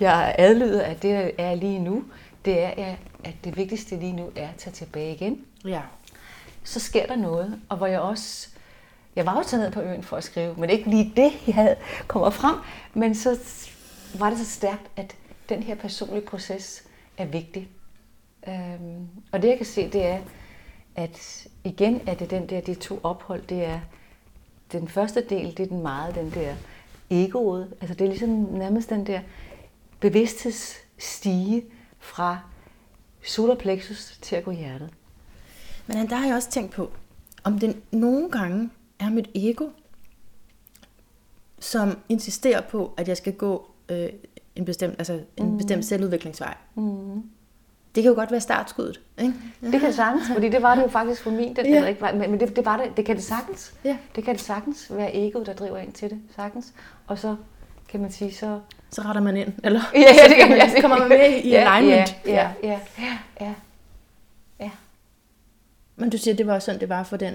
jeg adlyder, at det, der er lige nu, det er, at det vigtigste lige nu er at tage tilbage igen, Ja så sker der noget, og hvor jeg også, jeg var jo taget ned på øen for at skrive, men ikke lige det, jeg havde kommer frem, men så var det så stærkt, at den her personlige proces er vigtig. Øhm, og det jeg kan se, det er, at igen er det den der, de to ophold, det er, den første del, det er den meget den der egoet, altså det er ligesom nærmest den der bevidsthedsstige fra solarplexus til at gå i hjertet. Men der har jeg også tænkt på, om det nogle gange er mit ego, som insisterer på, at jeg skal gå øh, en bestemt, altså en mm. bestemt selvudviklingsvej. Mm. Det kan jo godt være startskuddet, ikke? Det kan det sagtens, fordi det var det jo faktisk for min, den, ja. ikke, men det, det, var det, det kan det sagtens. Ja. Det kan det sagtens være egoet, der driver ind til det, sagtens. Og så kan man sige, så... Så retter man ind, eller? Ja, ja det kan man, ja, kommer man med i alignment. Ja, ja, ja, ja, ja. Men du siger, det var sådan, det var for den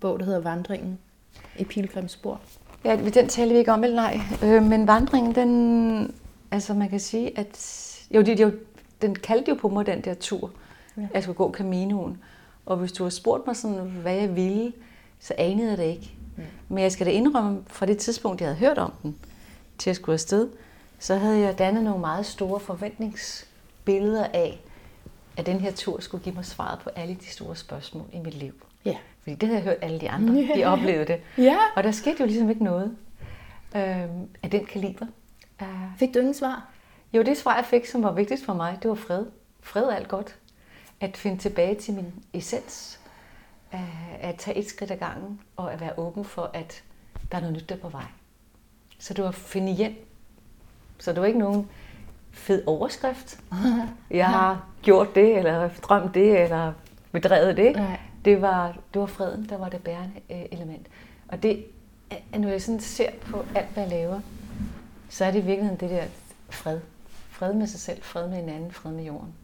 bog, der hedder Vandringen i Pilgrimsspor. Ja, den taler vi ikke om, eller nej. Øh, men vandringen, den... Altså, man kan sige, at... Jo, det, jo, den kaldte jo på mig, den der tur. Ja. Jeg skulle gå Caminoen. Og hvis du har spurgt mig sådan, hvad jeg ville, så anede jeg det ikke. Ja. Men jeg skal da indrømme, fra det tidspunkt, jeg havde hørt om den, til at skulle afsted, så havde jeg dannet nogle meget store forventningsbilleder af, at den her tur skulle give mig svaret på alle de store spørgsmål i mit liv. Ja. Fordi det havde jeg hørt alle de andre, de oplevede det. Ja. Og der skete jo ligesom ikke noget øh, af den kaliber. Uh, fik du ingen svar? Jo, det svar, jeg fik, som var vigtigst for mig, det var fred. Fred er alt godt. At finde tilbage til min essens. Uh, at tage et skridt ad gangen, og at være åben for, at der er noget nyt der på vej. Så det var at finde hjem. Så det var ikke nogen fed overskrift. Jeg har gjort det, eller drømt det, eller bedrevet det. Nej det var, det var freden, der var det bærende øh, element. Og det, når jeg sådan ser på alt, hvad jeg laver, så er det i virkeligheden det der fred. Fred med sig selv, fred med hinanden, fred med jorden.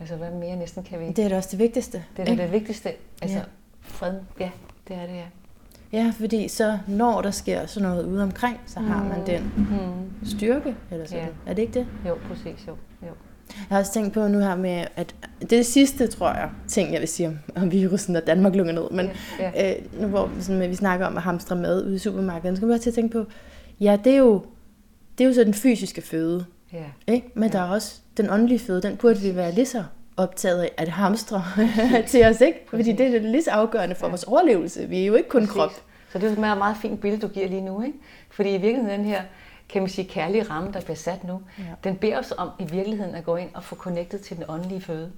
Altså, hvad mere næsten kan vi... Det er da også det vigtigste. Det er det, det vigtigste. Altså, ja. fred, ja, det er det, ja. Ja, fordi så når der sker sådan noget ude omkring, så har man den mm. styrke, eller sådan. Ja. Er det ikke det? Jo, præcis, jo. jo. Jeg har også tænkt på nu her med, at det er det sidste, tror jeg, ting, jeg vil sige om, om virusen, og Danmark lukker ned. Men ja, ja. Øh, nu hvor sådan, vi snakker om at hamstre mad ude i supermarkedet, så kan man til at tænke på, ja, det er jo, det er jo så den fysiske føde. Ja. Ikke? Men ja. der er også den åndelige føde, den burde vi være lige så optaget af at hamstre til os, ikke? Fordi det er lige så afgørende for ja. vores overlevelse. Vi er jo ikke kun Præcis. krop. Så det er et meget fint billede, du giver lige nu, ikke? Fordi i virkeligheden den her kan man sige, kærlige ramme, der bliver sat nu, ja. den beder os om i virkeligheden at gå ind og få connectet til den åndelige føde.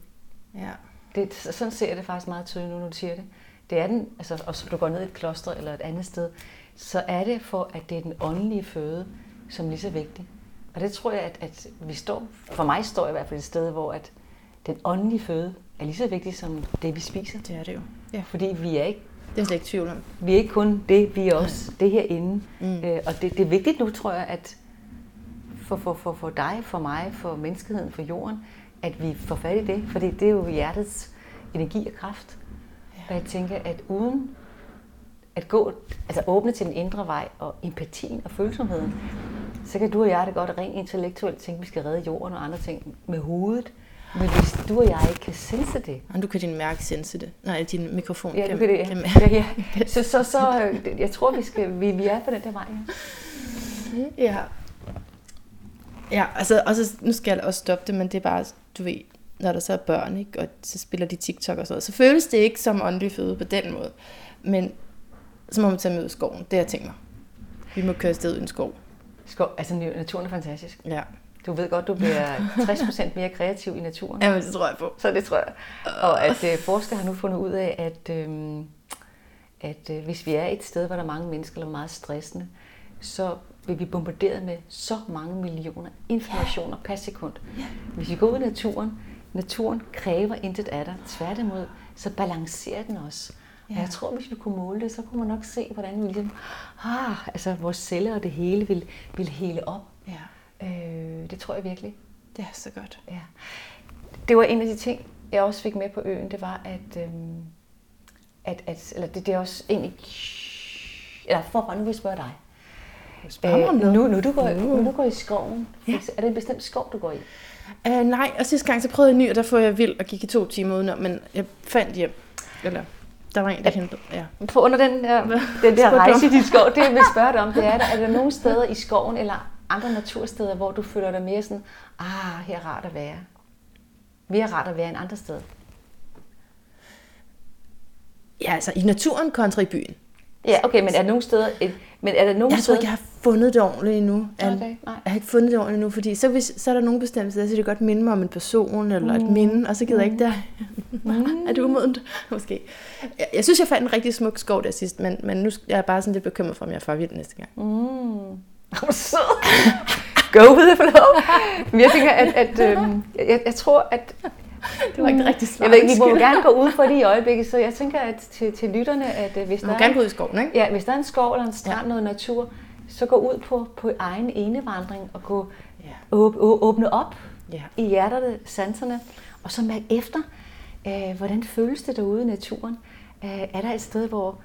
Ja. Det, sådan ser jeg det faktisk meget tydeligt nu, når du siger det. Det er den, altså, og så du går ned i et kloster eller et andet sted, så er det for, at det er den åndelige føde, som er lige så vigtig. Og det tror jeg, at, at vi står, for mig står jeg i hvert fald et sted, hvor at den åndelige føde er lige så vigtig som det, vi spiser. Det er det jo. Ja. Fordi vi er ikke det er slet ikke tvivl om. Vi er ikke kun det, vi er også det herinde. Mm. Øh, og det, det er vigtigt nu, tror jeg, at for, for, for, for dig, for mig, for menneskeheden, for jorden, at vi får fat i det. Fordi det er jo hjertets energi og kraft. Ja. Og jeg tænker, at uden at gå, altså åbne til den indre vej og empatien og følsomheden, så kan du og jeg det godt rent intellektuelt tænke, at vi skal redde jorden og andre ting med hovedet. Men hvis du og jeg ikke kan sense det... Og du kan din mærke sense det. Nej, din mikrofon ja, kan, kan, det, kan ja, ja. Så, så, så øh, jeg tror, vi, skal, vi, vi er på den der vej. Ja. ja. Ja, altså, og så, nu skal jeg også stoppe det, men det er bare, du ved, når der så er børn, ikke, og så spiller de TikTok og sådan noget, så føles det ikke som åndelig føde på den måde. Men så må man tage med ud i skoven. Det har jeg tænkt mig. Vi må køre afsted i en skov. Skov, altså naturen er fantastisk. Ja. Du ved godt, du bliver 60% mere kreativ i naturen. Ja, det tror jeg på. Så det tror jeg. Og at øh, forskere har nu fundet ud af, at, øh, at øh, hvis vi er et sted, hvor der er mange mennesker, eller meget stressende, så vil vi bombarderet med så mange millioner informationer ja. per sekund. Ja. Hvis vi går ud i naturen, naturen kræver intet af dig. Tværtimod, så balancerer den os. Ja. Og jeg tror, hvis vi kunne måle det, så kunne man nok se, hvordan vi ligesom, ah, altså vores celler og det hele vil, vil hele op. Ja. Øh, det tror jeg virkelig. Det er så godt. Ja. Det var en af de ting, jeg også fik med på øen, det var, at, øhm, at, at eller det, det er også egentlig, eller for nu vil jeg spørge dig. Spørg øh, nu, nu, du går, nu. nu du går i skoven, ja. er det en bestemt skov, du går i? Uh, nej, og sidste gang så prøvede jeg ny, og der får jeg vild og gik i to timer udenom, men jeg fandt hjem. Eller der var en, der hentede. Ja. På under den, uh, den der rejse i din skov, det jeg vil spørge dig om, det er, der, er der nogle steder i skoven eller andre natursteder, hvor du føler dig mere sådan, ah, her er rart at være? mere rart at være end andre steder? Ja, altså i naturen kontra i byen. Ja, okay, men er der nogle steder... Et, men er der nogle Jeg tror steder... ikke, jeg har fundet det ordentligt endnu. Okay, nej. Jeg har ikke fundet det ordentligt endnu, fordi så, hvis, så er der nogle bestemte steder, så det godt minde mig om en person eller et minde, og så gider jeg ikke der. Mm. er det umodent? Måske. Jeg, jeg, synes, jeg fandt en rigtig smuk skov der sidst, men, men nu er jeg bare sådan lidt bekymret for, om jeg for vild næste gang. Mm. Hvor sød. Go with the flow. Men jeg tænker, at, at øhm, jeg, jeg tror, at... Det var ikke det rigtige svar. Jeg ved ikke, vi må jo gerne gå ud for det i øjeblikket, så jeg tænker at til, til lytterne, at øh, hvis der, gerne er, gå ud i skoven, ikke? ja, hvis der er en skov eller en strand, ja. noget natur, så gå ud på, på egen enevandring og gå, Ja. åb, åbne op Ja. i hjerterne, sanserne, og så mærk efter, øh, hvordan føles det derude i naturen. Øh, er der et sted, hvor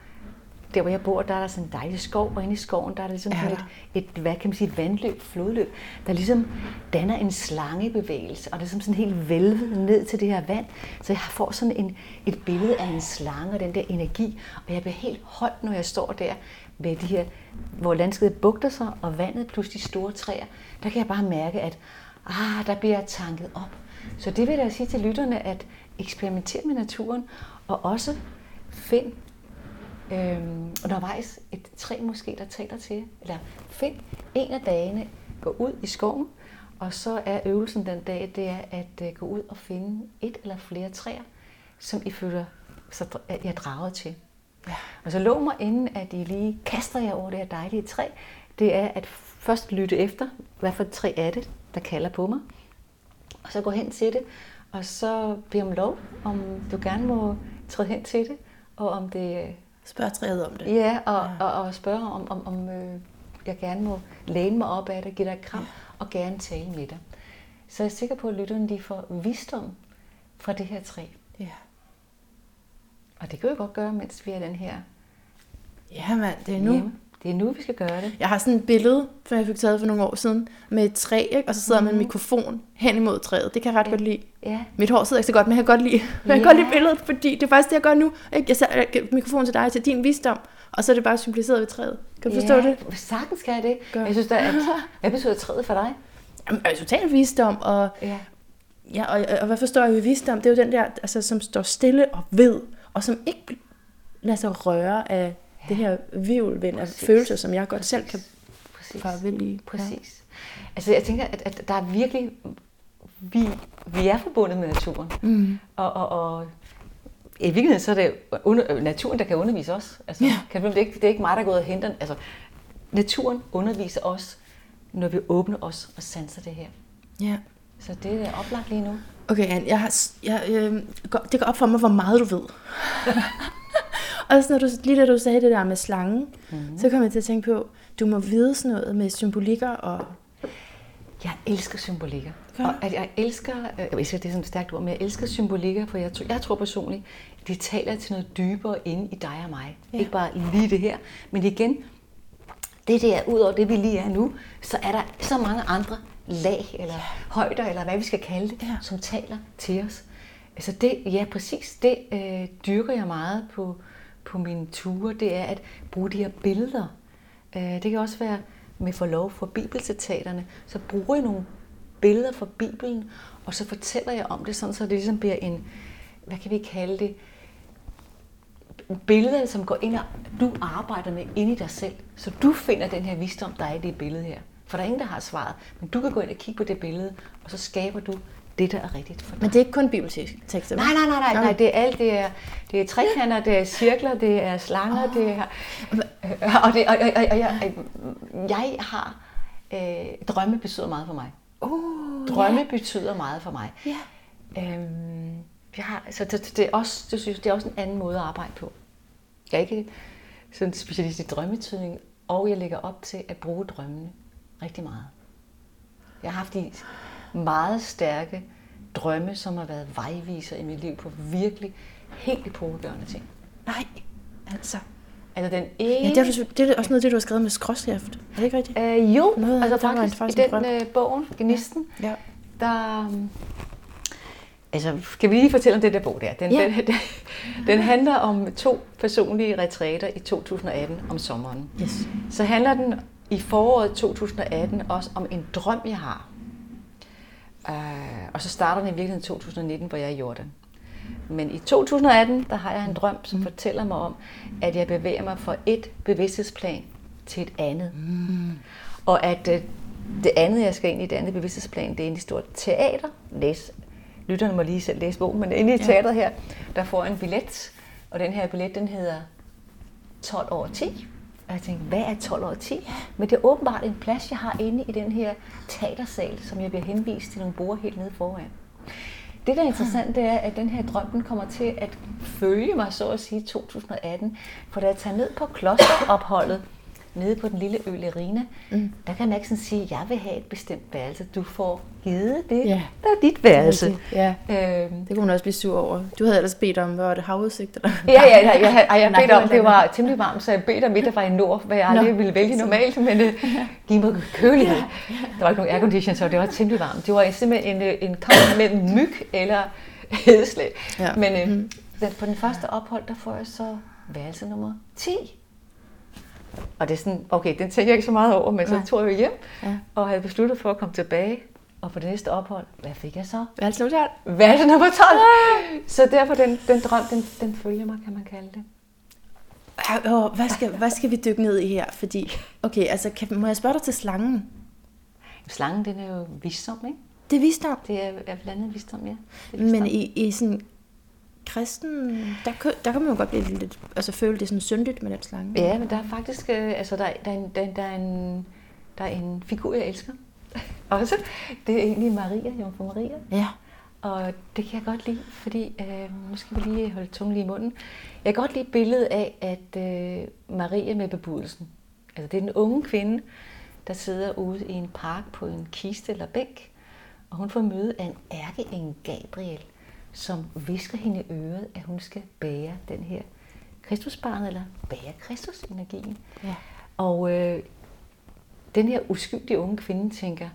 der hvor jeg bor, der er der sådan en dejlig skov, og inde i skoven, der er der ligesom Er der? et, et, hvad kan man sige, et vandløb, flodløb, der ligesom danner en slangebevægelse, og det er som sådan helt vælvet ned til det her vand. Så jeg får sådan en, et billede af en slange og den der energi, og jeg bliver helt højt, når jeg står der med de her, hvor landskabet bugter sig, og vandet plus de store træer. Der kan jeg bare mærke, at ah, der bliver jeg tanket op. Så det vil jeg sige til lytterne, at eksperimentere med naturen, og også find øhm, undervejs et træ måske, der taler til jer. Eller find en af dagene, gå ud i skoven, og så er øvelsen den dag, det er at øh, gå ud og finde et eller flere træer, som I føler så dr- at I er draget til. Ja. Og så lov mig inden, at I lige kaster jer over det her dejlige træ, det er at først lytte efter, hvad for et træ er det, der kalder på mig. Og så gå hen til det, og så bede om lov, om du gerne må træde hen til det, og om det øh, Spørg træet om det. Ja, og, og, og spørge om, om, om øh, jeg gerne må læne mig op af det, give dig et kram, ja. og gerne tale med dig. Så jeg er sikker på, at lytterne de får visdom fra det her træ. Ja. Og det kan vi godt gøre, mens vi er den her Ja, mand, det er nu. hjemme. Det er nu, vi skal gøre det. Jeg har sådan et billede, som jeg fik taget for nogle år siden, med et træ, ikke? og så sidder mm. man med en mikrofon hen imod træet. Det kan jeg ret Ja. godt lide. Ja, Mit hår sidder ikke så godt, men jeg kan godt lide, jeg kan Ja. godt lide billedet, fordi det er faktisk det, jeg gør nu. Ikke? Jeg sætter mikrofonen til dig, til din visdom, og så er det bare symboliseret ved træet. Kan du forstå ja, det? Sagtens kan jeg det. Gør. Jeg synes da, at, hvad betyder træet for dig? Jamen, altså, total visdom, og, Ja. ja, og, og hvad forstår jeg ved visdom? Det er jo den der, altså, som står stille og ved, og som ikke lader sig røre af det her vivlvind af følelser, som jeg godt selv kan fare vel i. Præcis. Altså jeg tænker, at, at der er virkelig, vi, vi er forbundet med naturen. Mm. Og, og, og i virkeligheden så er det under, naturen, der kan undervise os. Altså, Ja. kan det, er ikke, det er ikke mig, der er gået og henter. Altså, naturen underviser os, når vi åbner os og sanser det her. Ja. Så det er oplagt lige nu. Okay, Anne, jeg har, jeg, øh, det går op for mig, hvor meget du ved. og så når du, lige da du sagde det der med slangen, mm. så kom jeg til at tænke på, du må vide sådan noget med symbolikker og... Jeg elsker symbolikker. Og at jeg elsker, øh, jeg elsker, det er sådan et stærkt ord, men jeg elsker symbolikker, for jeg, tror- jeg tror personligt, de taler til noget dybere inde i dig og mig. Ja. Ikke bare lige det her, men igen, det der, ud over det vi lige er nu, så er der så mange andre lag, eller højder, eller hvad vi skal kalde det, Ja. ja. som taler til os. Altså det, ja præcis, det øh, dyrker jeg meget på, på mine ture, det er at bruge de her billeder. Øh, det kan også være med forlov for bibelcitaterne, så bruger jeg nogle billeder fra Bibelen, og så fortæller jeg om det, sådan så det ligesom bliver en, hvad kan vi kalde det, billeder, som går ind og du arbejder med inde i dig selv. Så du finder den her visdom, der er i det billede her. For der er ingen, der har svaret. Men du kan gå ind og kigge på det billede, og så skaber du det, der er rigtigt for dig. Men det er ikke kun bibeltekster? Nej, nej, nej, nej, nej, det er alt. Det er, det er trekanter, det er cirkler, det er slanger, oh. det er... Og, det, og, og, og, og jeg, jeg har... Øh, drømme betyder meget for mig. Uh, Drømme betyder meget for mig. Ja. Øhm, jeg har, så det, det, er også, det, synes, det er også en anden måde at arbejde på. Jeg er ikke sådan specialist i drømmetydning, og jeg lægger op til at bruge drømmene rigtig meget. Jeg har haft de meget stærke drømme, som har været vejviser i mit liv på virkelig helt epokegørende ting. Nej, altså. Altså den Ja, ene... det, er, det er også noget det, du har skrevet med skråskrift. Er det ikke rigtigt? Øh, jo, Noget altså det var faktisk, faktisk i en den øh, bogen, Gnisten, Ja. der... um, Altså, skal vi lige fortælle om den der bog der? Den, Ja. den, den, den handler om to personlige retræter i 2018 om sommeren. Yes. Så handler den i foråret 2018 også om en drøm, jeg har. Uh, og så starter den i virkeligheden i 2019, hvor jeg er i Jordan. Men i 2018, der har jeg en drøm, som mm. fortæller mig om, at jeg bevæger mig fra et bevidsthedsplan til et andet. Mm. Og at uh, det andet, jeg skal ind i det andet bevidsthedsplan, det er en stort teater. Læs. Lytterne må lige selv læse bogen, men inde i teateret her, der får jeg en billet. Og den her billet, den hedder 12 over 10. Og jeg tænkte, hvad er 12 over 10? Ja. Men det er åbenbart en plads, jeg har inde i den her teatersal, som jeg bliver henvist til nogle borde helt nede foran. Det, der er interessant, det er, at den her drøm den kommer til at følge mig, så at sige, 2018. For da jeg tager ned på klosteropholdet, nede på den lille ø Lerina, mm. der kan sådan sige, at jeg vil have et bestemt værelse. Du får givet det, ja. der er dit værelse. Ja. Øhm. Det kunne hun også blive sur over. Du havde ellers bedt om, hvad var det, havudsigter? Der? Ja, ja, ja, jeg, jeg, jeg bedt om, det var temmelig varmt, så jeg bedte om et, der var i nord, hvad jeg aldrig ville vælge normalt, men uh, giv mig kølighed. Ja. Der var ikke nogen aircondition, så det var temmelig varmt. Det var simpelthen en, øh, en kamp mellem myg eller hedeslæg. Ja. Men uh, mm. den, på den første ophold, der får jeg så værelse nummer 10. Og det er sådan, okay, den tænker jeg ikke så meget over, men så tog jeg hjem ja. og havde besluttet for at komme tilbage. Og på det næste ophold, hvad fik jeg så? Værelse nummer 12. Værelse nummer 12. Ja. Så derfor den, den drøm, den, den følger mig, kan man kalde det. Ja, hvad, skal, hvad skal vi dykke ned i her? Fordi, okay, altså, kan, må jeg spørge dig til slangen? Slangen, den er jo visdom, ikke? Det er visdom? Det er, er blandet visdom, ja. Visdom. Men i, i sådan kristen, der, der kan man jo godt blive lidt, altså føle det sådan syndigt med den slange. Ja, men der er faktisk, øh, altså der, der, er en, der, der, er en, der er en figur, jeg elsker. Også. Det er egentlig Maria, Jomfru Maria. Ja. Og det kan jeg godt lide, fordi, øh, nu skal vi lige holde tungen lige i munden. Jeg kan godt lide billedet af, at øh, Maria med bebudelsen, altså det er den unge kvinde, der sidder ude i en park på en kiste eller bænk, og hun får møde af en ærkeengel Gabriel, som visker hende i øret, at hun skal bære den her Kristusbarnet, eller bære Kristusenergien. Ja. Og øh, den her uskyldige unge kvinde tænker,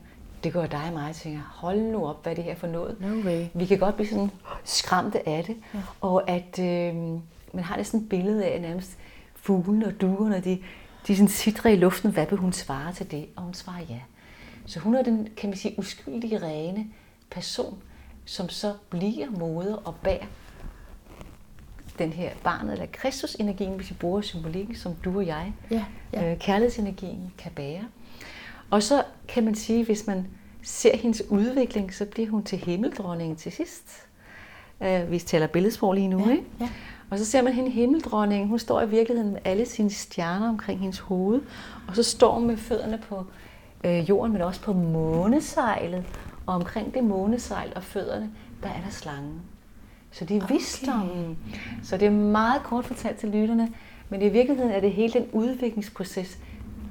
det går dig og mig, tænker, hold nu op, hvad det her for noget? No way. Vi kan godt blive sådan skræmte af det, ja. og at øh, man har det sådan et billede af nærmest fuglene og duerne, de, de sådan sidder i luften, hvad vil hun svare til det? Og hun svarer ja. Så hun er den, kan man sige, uskyldige, rene person, som så bliver moder og bærer den her barnet, eller Kristusenergien, hvis vi bruger symbolikken, som du og jeg, ja, ja. Øh, kærlighedsenergien, kan bære. Og så kan man sige, hvis man ser hendes udvikling, så bliver hun til himmeldronningen til sidst. Øh, vi taler billedsprog lige nu, ja, ikke? Ja. Og så ser man hende himmeldronningen, hun står i virkeligheden med alle sine stjerner omkring hendes hoved, og så står hun med fødderne på øh, jorden, men også på månesejlet, og omkring det månesejl og fødderne, der er der slangen. Så det er okay. visdommen. Så det er meget kort fortalt til lytterne, men i virkeligheden er det hele den udviklingsproces,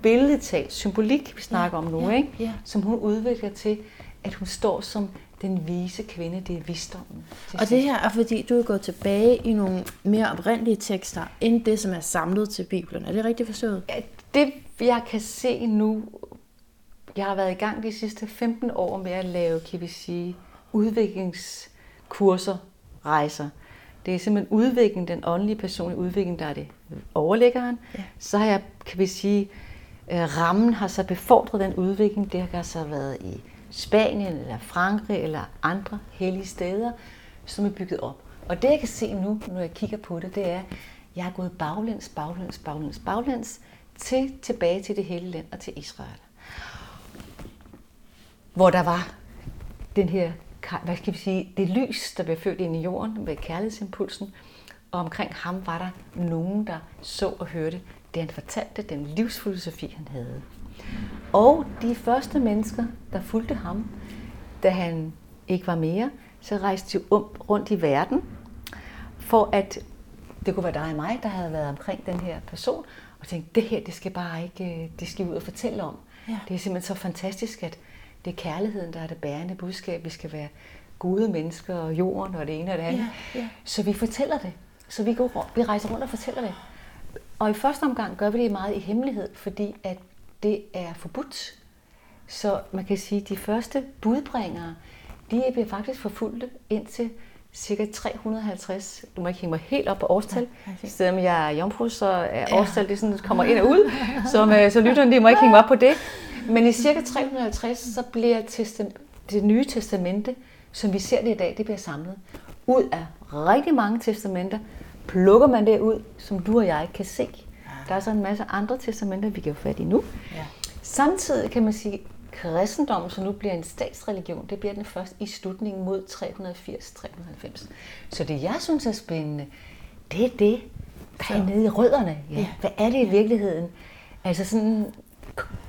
billedtalt, symbolik, vi snakker ja, om nu, ja, ikke? Ja. som hun udvikler til, at hun står som den vise kvinde, det er visdommen. Og det her er fordi, du er gået tilbage i nogle mere oprindelige tekster, end det, som er samlet til Bibelen. Er det rigtigt forstået? Ja, det, jeg kan se nu, jeg har været i gang de sidste 15 år med at lave, kan vi sige, udviklingskurser, rejser. Det er simpelthen udvikling, den åndelige personlige udvikling, der er det overlæggeren. Ja. Så har jeg, kan vi sige, Øh, rammen har så befordret den udvikling. Det har så været i Spanien eller Frankrig eller andre hellige steder, som er bygget op. Og det jeg kan se nu, når jeg kigger på det, det er, at jeg er gået baglæns, baglæns, baglæns, baglæns til, tilbage til det hele land og til Israel hvor der var den her, hvad skal vi sige, det lys, der blev født ind i jorden med kærlighedsimpulsen, og omkring ham var der nogen, der så og hørte det, han fortalte, den livsfilosofi, han havde. Og de første mennesker, der fulgte ham, da han ikke var mere, så rejste de rundt i verden, for at det kunne være dig og mig, der havde været omkring den her person, og tænkte, det her, det skal bare ikke, det skal vi ud og fortælle om. Ja. Det er simpelthen så fantastisk, at det er kærligheden, der er det bærende budskab. Vi skal være gode mennesker og jorden og det ene og det andet. Ja, ja. Så vi fortæller det. Så vi, går, vi rejser rundt og fortæller det. Og i første omgang gør vi det meget i hemmelighed, fordi at det er forbudt. Så man kan sige, at de første budbringere, de bliver faktisk forfulgte indtil cirka 350. Du må ikke hænge mig helt op på årstal. Ja, Selvom jeg er jomfru, så er ja. årstal det sådan, kommer ind og ud. Så, så lytterne de må ikke hænge mig op på det. Men i cirka 350, så bliver det nye testamente, som vi ser det i dag, det bliver samlet ud af rigtig mange testamenter. Plukker man det ud, som du og jeg kan se. Der er så en masse andre testamenter, vi kan få fat i nu. Ja. Samtidig kan man sige, kristendommen, som nu bliver en statsreligion, det bliver den først i slutningen mod 380-390. Så det, jeg synes er spændende, det er det, der er nede i rødderne. Ja. Ja. Hvad er det i virkeligheden? Altså sådan,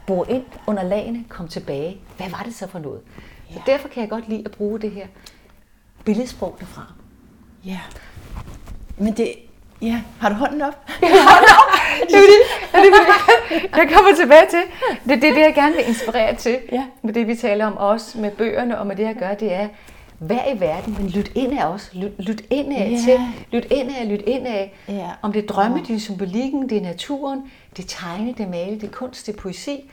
bo ind under lagene, kom tilbage. Hvad var det så for noget? Så Ja. derfor kan jeg godt lide at bruge det her billedsprog derfra. Ja. Men det... Ja, har du hånden op? det er det, det, er det, jeg kommer tilbage til. Det er det, det, jeg gerne vil inspirere til. Ja. Med det, vi taler om også med bøgerne og med det, jeg gør, det er, hvad i verden, men lyt ind af os. Lyt, lyt ind af Ja. til. Lyt ind af, lyt ind af. Ja. Om det er drømme, det er symbolikken, det er naturen, det er tegne, det er male, det er kunst, det er poesi.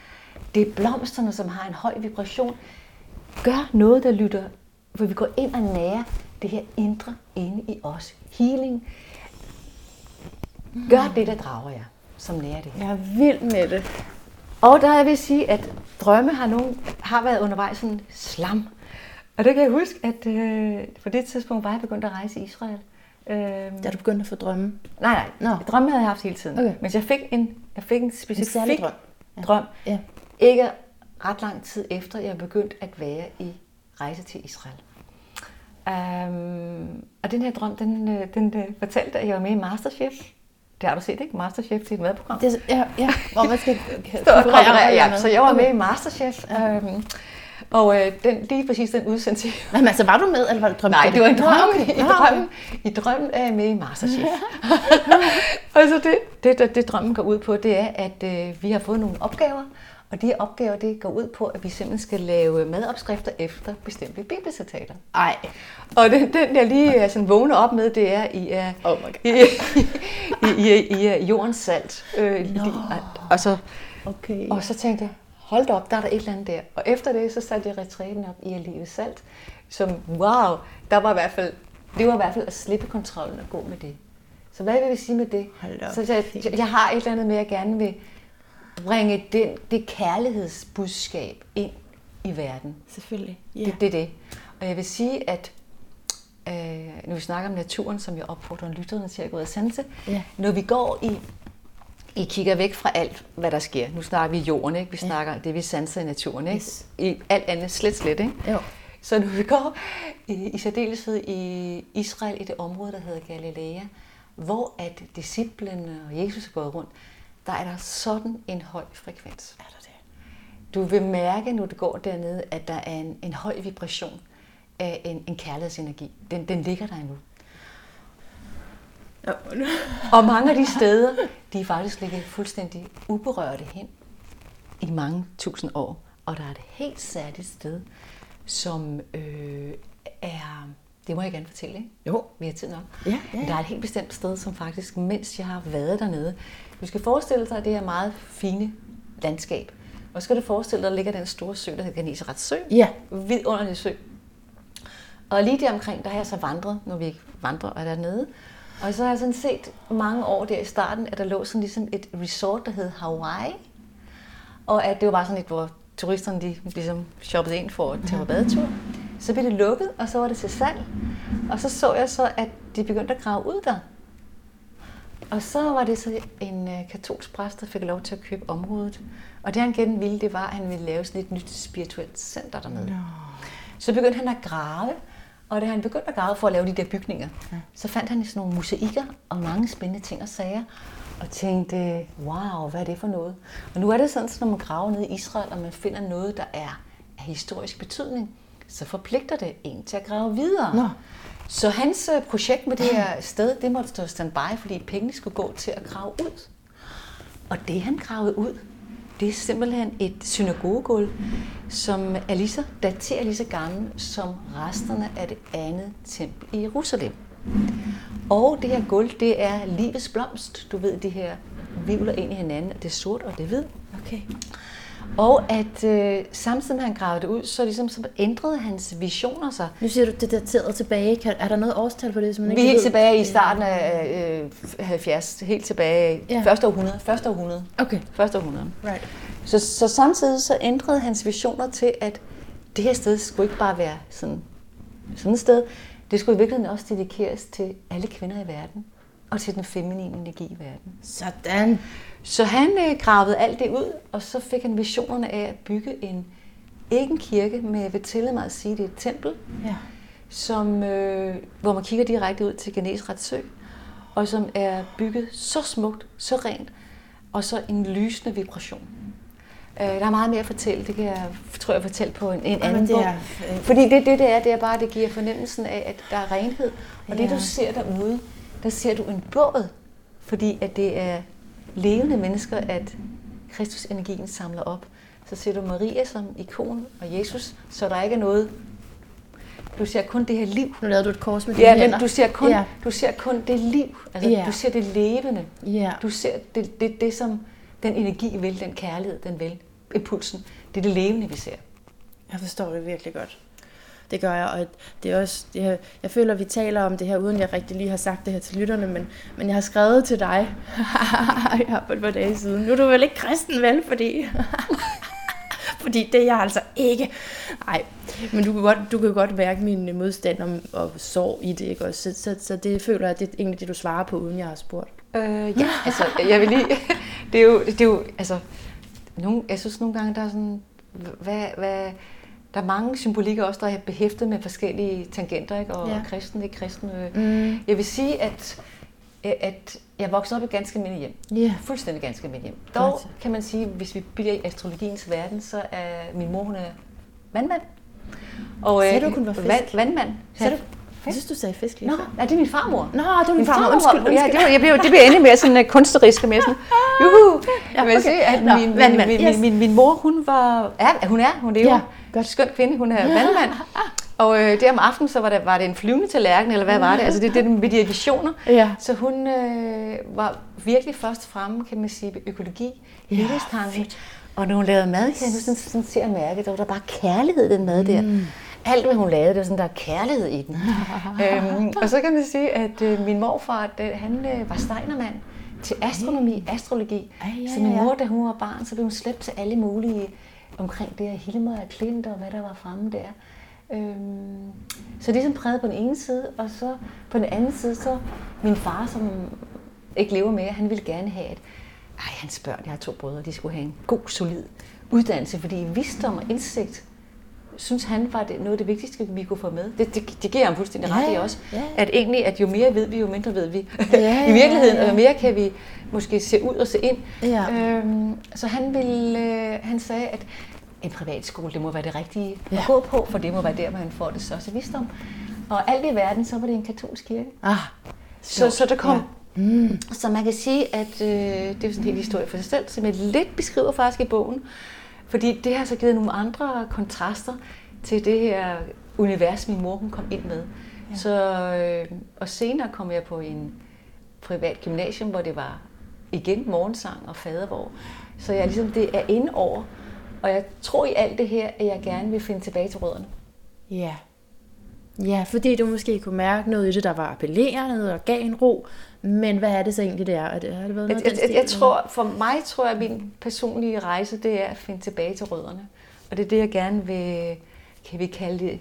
Det er blomsterne, som har en høj vibration. Gør noget, der lytter, hvor vi går ind og nærer det her indre inde i os. Healing. Gør det, der drager jer, som nærer det. Jeg er vild med det. Og der jeg vil sige, at drømme har, nogen, har været undervejs sådan slam. Og det kan jeg huske, at øh, på det tidspunkt var jeg begyndt at rejse i Israel. Øh, Da du begyndte at få drømme. nej, nej. Nå. Drømme havde jeg haft hele tiden. Okay. Men jeg fik en, jeg fik en specifik særlig drøm. Ja. drøm. Ja. Ikke ret lang tid efter, jeg begyndte at være i rejse til Israel. Um, og den her drøm, den, øh, den, den fortalte, at jeg var med i Masterchef. Det har du set, ikke? Masterchef, er et madprogram. Det, ja, ja, hvor man skal konkurrere, ja. Så jeg var med i Masterchef. Øhm, og øh, den, lige præcis den udsendelse. Men altså, var du med, eller var det drømme? Nej, det var en drøm. okay. I drømmen, I drømmen er jeg med i Masterchef. og så det, det, det, det, drømmen går ud på, det er, at øh, vi har fået nogle opgaver. Og de opgaver, det går ud på, at vi simpelthen skal lave madopskrifter efter bestemte bibelcitater. Ej, Og den, den jeg lige er sådan vågner op med, det er, I er, Oh. I, I, I, I, I er jordens salt. Øh, lige- og, så, okay. og så tænkte jeg, hold da op, der er der et eller andet der. Og efter det, så satte jeg retræten op i at leve salt. Som, wow, der var i hvert fald, det var i hvert fald at slippe kontrollen og gå med det. Så hvad vil vi sige med det? Hold op. Så jeg, jeg, jeg har et eller andet med, at jeg gerne vil bringe den, det kærlighedsbudskab ind i verden. Selvfølgelig. Ja. Det, det er det. Og jeg vil sige, at øh, når vi snakker om naturen, som jeg opfordrer lytterne til at gå ud og sanse, Ja. når vi går i, I kigger væk fra alt, hvad der sker. Nu snakker vi jorden, ikke? Vi Ja. snakker det, vi sanser i naturen, ikke? Yes. I alt andet slet, slet, ikke? Jo. Så når vi går i, i særdeleshed i Israel, i det område, der hedder Galilea, hvor at disciplene og Jesus er gået rundt, der er der sådan en høj frekvens. Er der det? Du vil mærke, når du går dernede, at der er en, en høj vibration af en, en kærlighedsenergi. Den, den ligger der endnu. Og mange af de steder, de er faktisk ligget fuldstændig uberørte hen i mange tusind år. Og der er et helt særligt sted, som øh, er... Det må jeg gerne fortælle, ikke? Jo. Vi har tid nok. Ja, ja, ja. Der er et helt bestemt sted, som faktisk, mens jeg har været dernede, du skal forestille dig det her meget fine landskab. Og så skal du forestille dig, at der ligger den store sø, der hedder Genesaret Sø. Ja. Vidunderlig sø. Og lige der omkring, der har jeg så vandret, når vi ikke vandrer og er dernede. Og så har jeg sådan set mange år der i starten, at der lå sådan ligesom et resort, der hed Hawaii. Og at det var bare sådan et, hvor turisterne de ligesom shoppede ind for at tage på badetur. Så blev det lukket, og så var det til salg. Og så så jeg så, at de begyndte at grave ud der. Og så var det så en øh, katolsk præst, der fik lov til at købe området. Og det han gerne ville, det var, at han ville lave sådan et nyt spirituelt center dernede. Så begyndte han at grave, og da han begyndte at grave for at lave de der bygninger, så fandt han sådan nogle mosaikker og mange spændende ting og sager, og tænkte, wow, hvad er det for noget? Og nu er det sådan, at når man graver ned i Israel, og man finder noget, der er af historisk betydning, så forpligter det en til at grave videre. Nå. Så hans øh, projekt med det her sted, det måtte stå standby, fordi pengene skulle gå til at grave ud. Og det han gravede ud, det er simpelthen et synagogegulv, som er lige så, daterer lige så gammel som resterne af det andet tempel i Jerusalem. Og det her gulv, det er livets blomst. Du ved, de her vivler ind i hinanden, det er sort og det er hvid. Okay. Og at øh, samtidig med at han gravede det ud, så, ligesom, så ændrede hans visioner sig. Nu siger du, det er dateret tilbage. Kan, er der noget årstal på det, som man Vi er ikke helt ved? tilbage i starten af øh, 70, helt tilbage ja. første århundrede. Første århundrede. Okay, Første århundrede. right. Så, så samtidig så ændrede hans visioner til, at det her sted skulle ikke bare være sådan, sådan et sted. Det skulle i virkeligheden også dedikeres til alle kvinder i verden og til den feminine energi i verden. Sådan. Så han øh, gravede alt det ud, og så fik han visionerne af at bygge en, ikke en kirke, men jeg vil tillade mig at sige, det er et tempel, Ja. som, øh, hvor man kigger direkte ud til Genesrets sø, og som er bygget så smukt, så rent, og så en lysende vibration. Øh, der er meget mere at fortælle, det kan jeg, tror jeg, fortælle på en, en anden det bog. øh, Fordi det, det, det er, det er bare, det giver fornemmelsen af, at der er renhed. Og det, Ja. du ser derude, der ser du en båd, fordi at det er levende mennesker, at Kristus-energien samler op. Så ser du Maria som ikon og Jesus, så der ikke er noget... Du ser kun det her liv. Nu lavede du et kors med dine Ja, men hænder. du ser kun, Ja. du ser kun det liv. Altså, Ja. Du ser det levende. Ja. Du ser det, det, det, som den energi vil, den kærlighed, den vil, impulsen. Det er det levende, vi ser. Jeg forstår det virkelig godt. Det gør jeg, og det er også, det her, jeg føler, at vi taler om det her, uden jeg rigtig lige har sagt det her til lytterne, men, men jeg har skrevet til dig jeg på et par dage siden. Nu er du vel ikke kristen, vel? Fordi, fordi det er jeg altså ikke. Nej, men du kan godt, du kan godt mærke min modstand om, og sorg i det, ikke? Også, så, så, så det føler jeg, det er egentlig det, du svarer på, uden jeg har spurgt. Øh, ja, altså, jeg vil lige... Det er jo, det er jo altså... Nogle, jeg synes nogle gange, der er sådan... Hvad, hvad, der er mange symbolikker også, der er behæftet med forskellige tangenter, ikke? Og Ja. kristen, ikke kristen. øh. Mm. Jeg vil sige, at, at jeg voksede op i et ganske almindeligt hjem. Ja. Fuldstændig ganske almindeligt hjem. Dog Godt. kan man sige, hvis vi bliver i astrologiens verden, så er min mor, hun er vandmand. Og, Sagde du, hun var fisk? Vand, vandmand. Sagde du? Jeg synes, du sagde fisk lige Nå, ja, det er min farmor. Nå, det var din Min farmor. farmor, Undskyld, Ja, undskyld. det, var, jeg blev, det blev endelig mere sådan uh, kunstnerisk mere sådan, juhu. Ja, Jeg vil okay. sige, at Nå, min, min, min, yes. min, min, min, mor, hun var, ja, hun er, hun lever. Ja, godt. Skøn kvinde, hun er vandmand. Og øh, der om aftenen, så var det, var det en flyvende tallerken, eller hvad var det? Altså det, det er med de visioner. Ja. Så hun øh, var virkelig først fremme, kan man sige, økologi, Ja. Og når hun lavede mad, kan jeg nu sådan, sådan se og mærke, der var der bare kærlighed i den mad der. Mm. Alt, hvad hun lavede, det var sådan, der er kærlighed i den. øhm, og så kan man sige, at øh, min morfar, det, han øh, var steinermand til astronomi, astrologi. Ej, ja, så min ja. mor, da hun var barn, så blev hun slæbt til alle mulige omkring det her Hilmer og Klint og hvad der var fremme der. Øhm, så det er præget på den ene side, og så på den anden side, så min far, som ikke lever mere, han ville gerne have et, ej, hans børn, jeg har to brødre, de skulle have en god, solid uddannelse, fordi visdom og indsigt, synes han var det, noget af det vigtigste, vi kunne få med. Det, det, det giver ham fuldstændig ret Ja, i også. ja. At egentlig, at jo mere ved vi, jo mindre ved vi. Ja, I virkeligheden, ja, ja. og jo mere kan vi måske se ud og se ind. Ja. Øhm, så han, ville, øh, han sagde, at en privatskole, det må være det rigtige Ja. at gå på, for det må være der, man får det største visdom. Og alt i verden, så var det en katolsk kirke. Ah, Så, så der kom... Ja. Mm. Så man kan sige, at øh, det er sådan en hel historie for sig selv, som jeg lidt beskriver faktisk i bogen. Fordi det har så givet nogle andre kontraster til det her univers, min mor hun kom ind med. Ja. Så, øh, og senere kom jeg på en privat gymnasium, hvor det var igen morgensang og fadervor. Så jeg ligesom, det er inde over. Og jeg tror i alt det her, at jeg gerne vil finde tilbage til rødderne. Ja. Ja, fordi du måske kunne mærke noget i det, der var appellerende og gav en ro. Men hvad er det så egentlig, det er? er det, har det været Jeg, noget jeg, jeg, jeg tror, for mig tror jeg, at min personlige rejse, det er at finde tilbage til rødderne. Og det er det, jeg gerne vil, kan vi kalde det?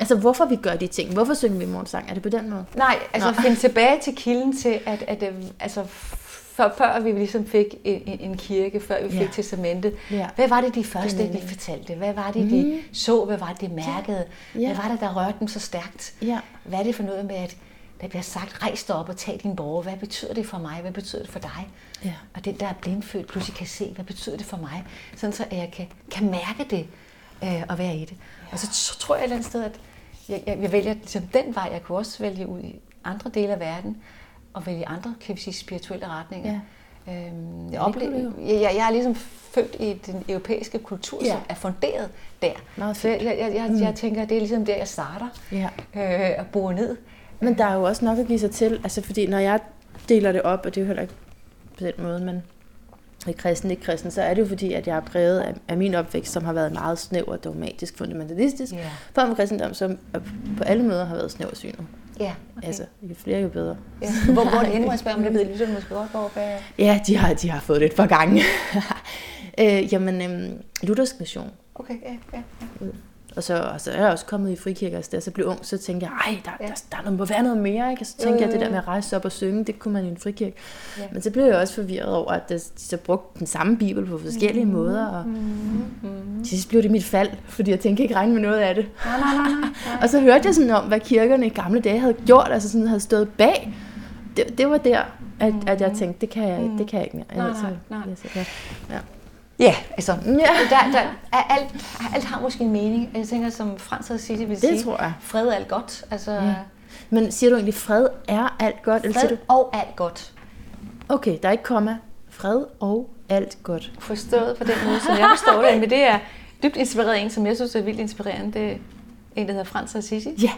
Altså, hvorfor vi gør de ting? Hvorfor synger vi morgensang? Er det på den måde? nej, altså Nå. finde tilbage til kilden til, at, at øh, altså, før, før vi ligesom fik en, en, kirke, før vi fik Ja. testamentet, Ja. hvad var det de første, nemlig. de fortalte? Hvad var det, de så? Hvad var det, de mærkede? Ja. Hvad var det, der rørte dem så stærkt? Ja. Hvad er det for noget med, at der bliver sagt, rejs dig op og tag din borger. Hvad betyder det for mig? Hvad betyder det for dig? Ja. Og den, der er blindfødt, pludselig kan se, hvad betyder det for mig? Sådan så, at jeg kan, kan mærke det øh, og være i det. Ja. Og så tror jeg et eller andet sted, at jeg, jeg, jeg vælger ligesom den vej. Jeg kunne også vælge ud i andre dele af verden og vælge andre, kan vi sige, spirituelle retninger. Ja. Øhm, jeg, oplever, jeg, jeg, jeg er ligesom født i den europæiske kultur, Ja. som er funderet der. Meget så jeg, jeg, jeg, jeg, jeg tænker, at det er ligesom der, jeg starter Ja. øh, og bor ned. Men der er jo også nok at give sig til, altså fordi når jeg deler det op, og det er jo heller ikke på den måde, men kristen, ikke kristen, så er det jo fordi, at jeg er præget af, af min opvækst, som har været meget snæver, dogmatisk, fundamentalistisk, Ja. form for kristendom, som på alle måder har været snæversynet. Ja, Okay. Altså, jo flere, jo bedre. ja. Hvor, hvor er det henne, må jeg spørge, om det ved lytterne måske godt, hvor hvad... Ja, de har, de har fået det et par gange. øh, jamen, øhm, luthersk mission. Okay, ja, ja, ja. Og så, og så er jeg også kommet i frikirker, og da jeg så blev ung, så tænkte jeg, ej, der, Ja. der, der, der må være noget mere, ikke? Og så tænkte Jo, jeg, det der jo. med at rejse op og synge, det kunne man i en frikirke. Ja. Men så blev jeg også forvirret over, at de så brugte den samme bibel på forskellige Mm. måder, og til sidst blev det mit fald, fordi jeg tænkte ikke regne med noget af det. Nej, nej, nej, nej. Og så hørte jeg sådan om, hvad kirkerne i gamle dage havde gjort, altså sådan havde stået bag. Det, det var der, at, at jeg tænkte, det kan jeg, det kan jeg ikke mere. Nej, Altså, nej, nej. jeg- ja. Ja, altså, Ja. der, der er alt, alt har måske en mening. Jeg tænker, som Frans og Sisse vil Det sige, tror jeg. fred er alt godt. Altså, Ja. Men siger du egentlig, fred er alt godt? Eller siger fred du, og alt godt. okay, der er ikke komma. Fred og alt godt. Forstået på den måde, som jeg forstår det. Men det er dybt inspireret en, som jeg synes er vildt inspirerende. Det er en, der hedder Frans og Sisse. Ja,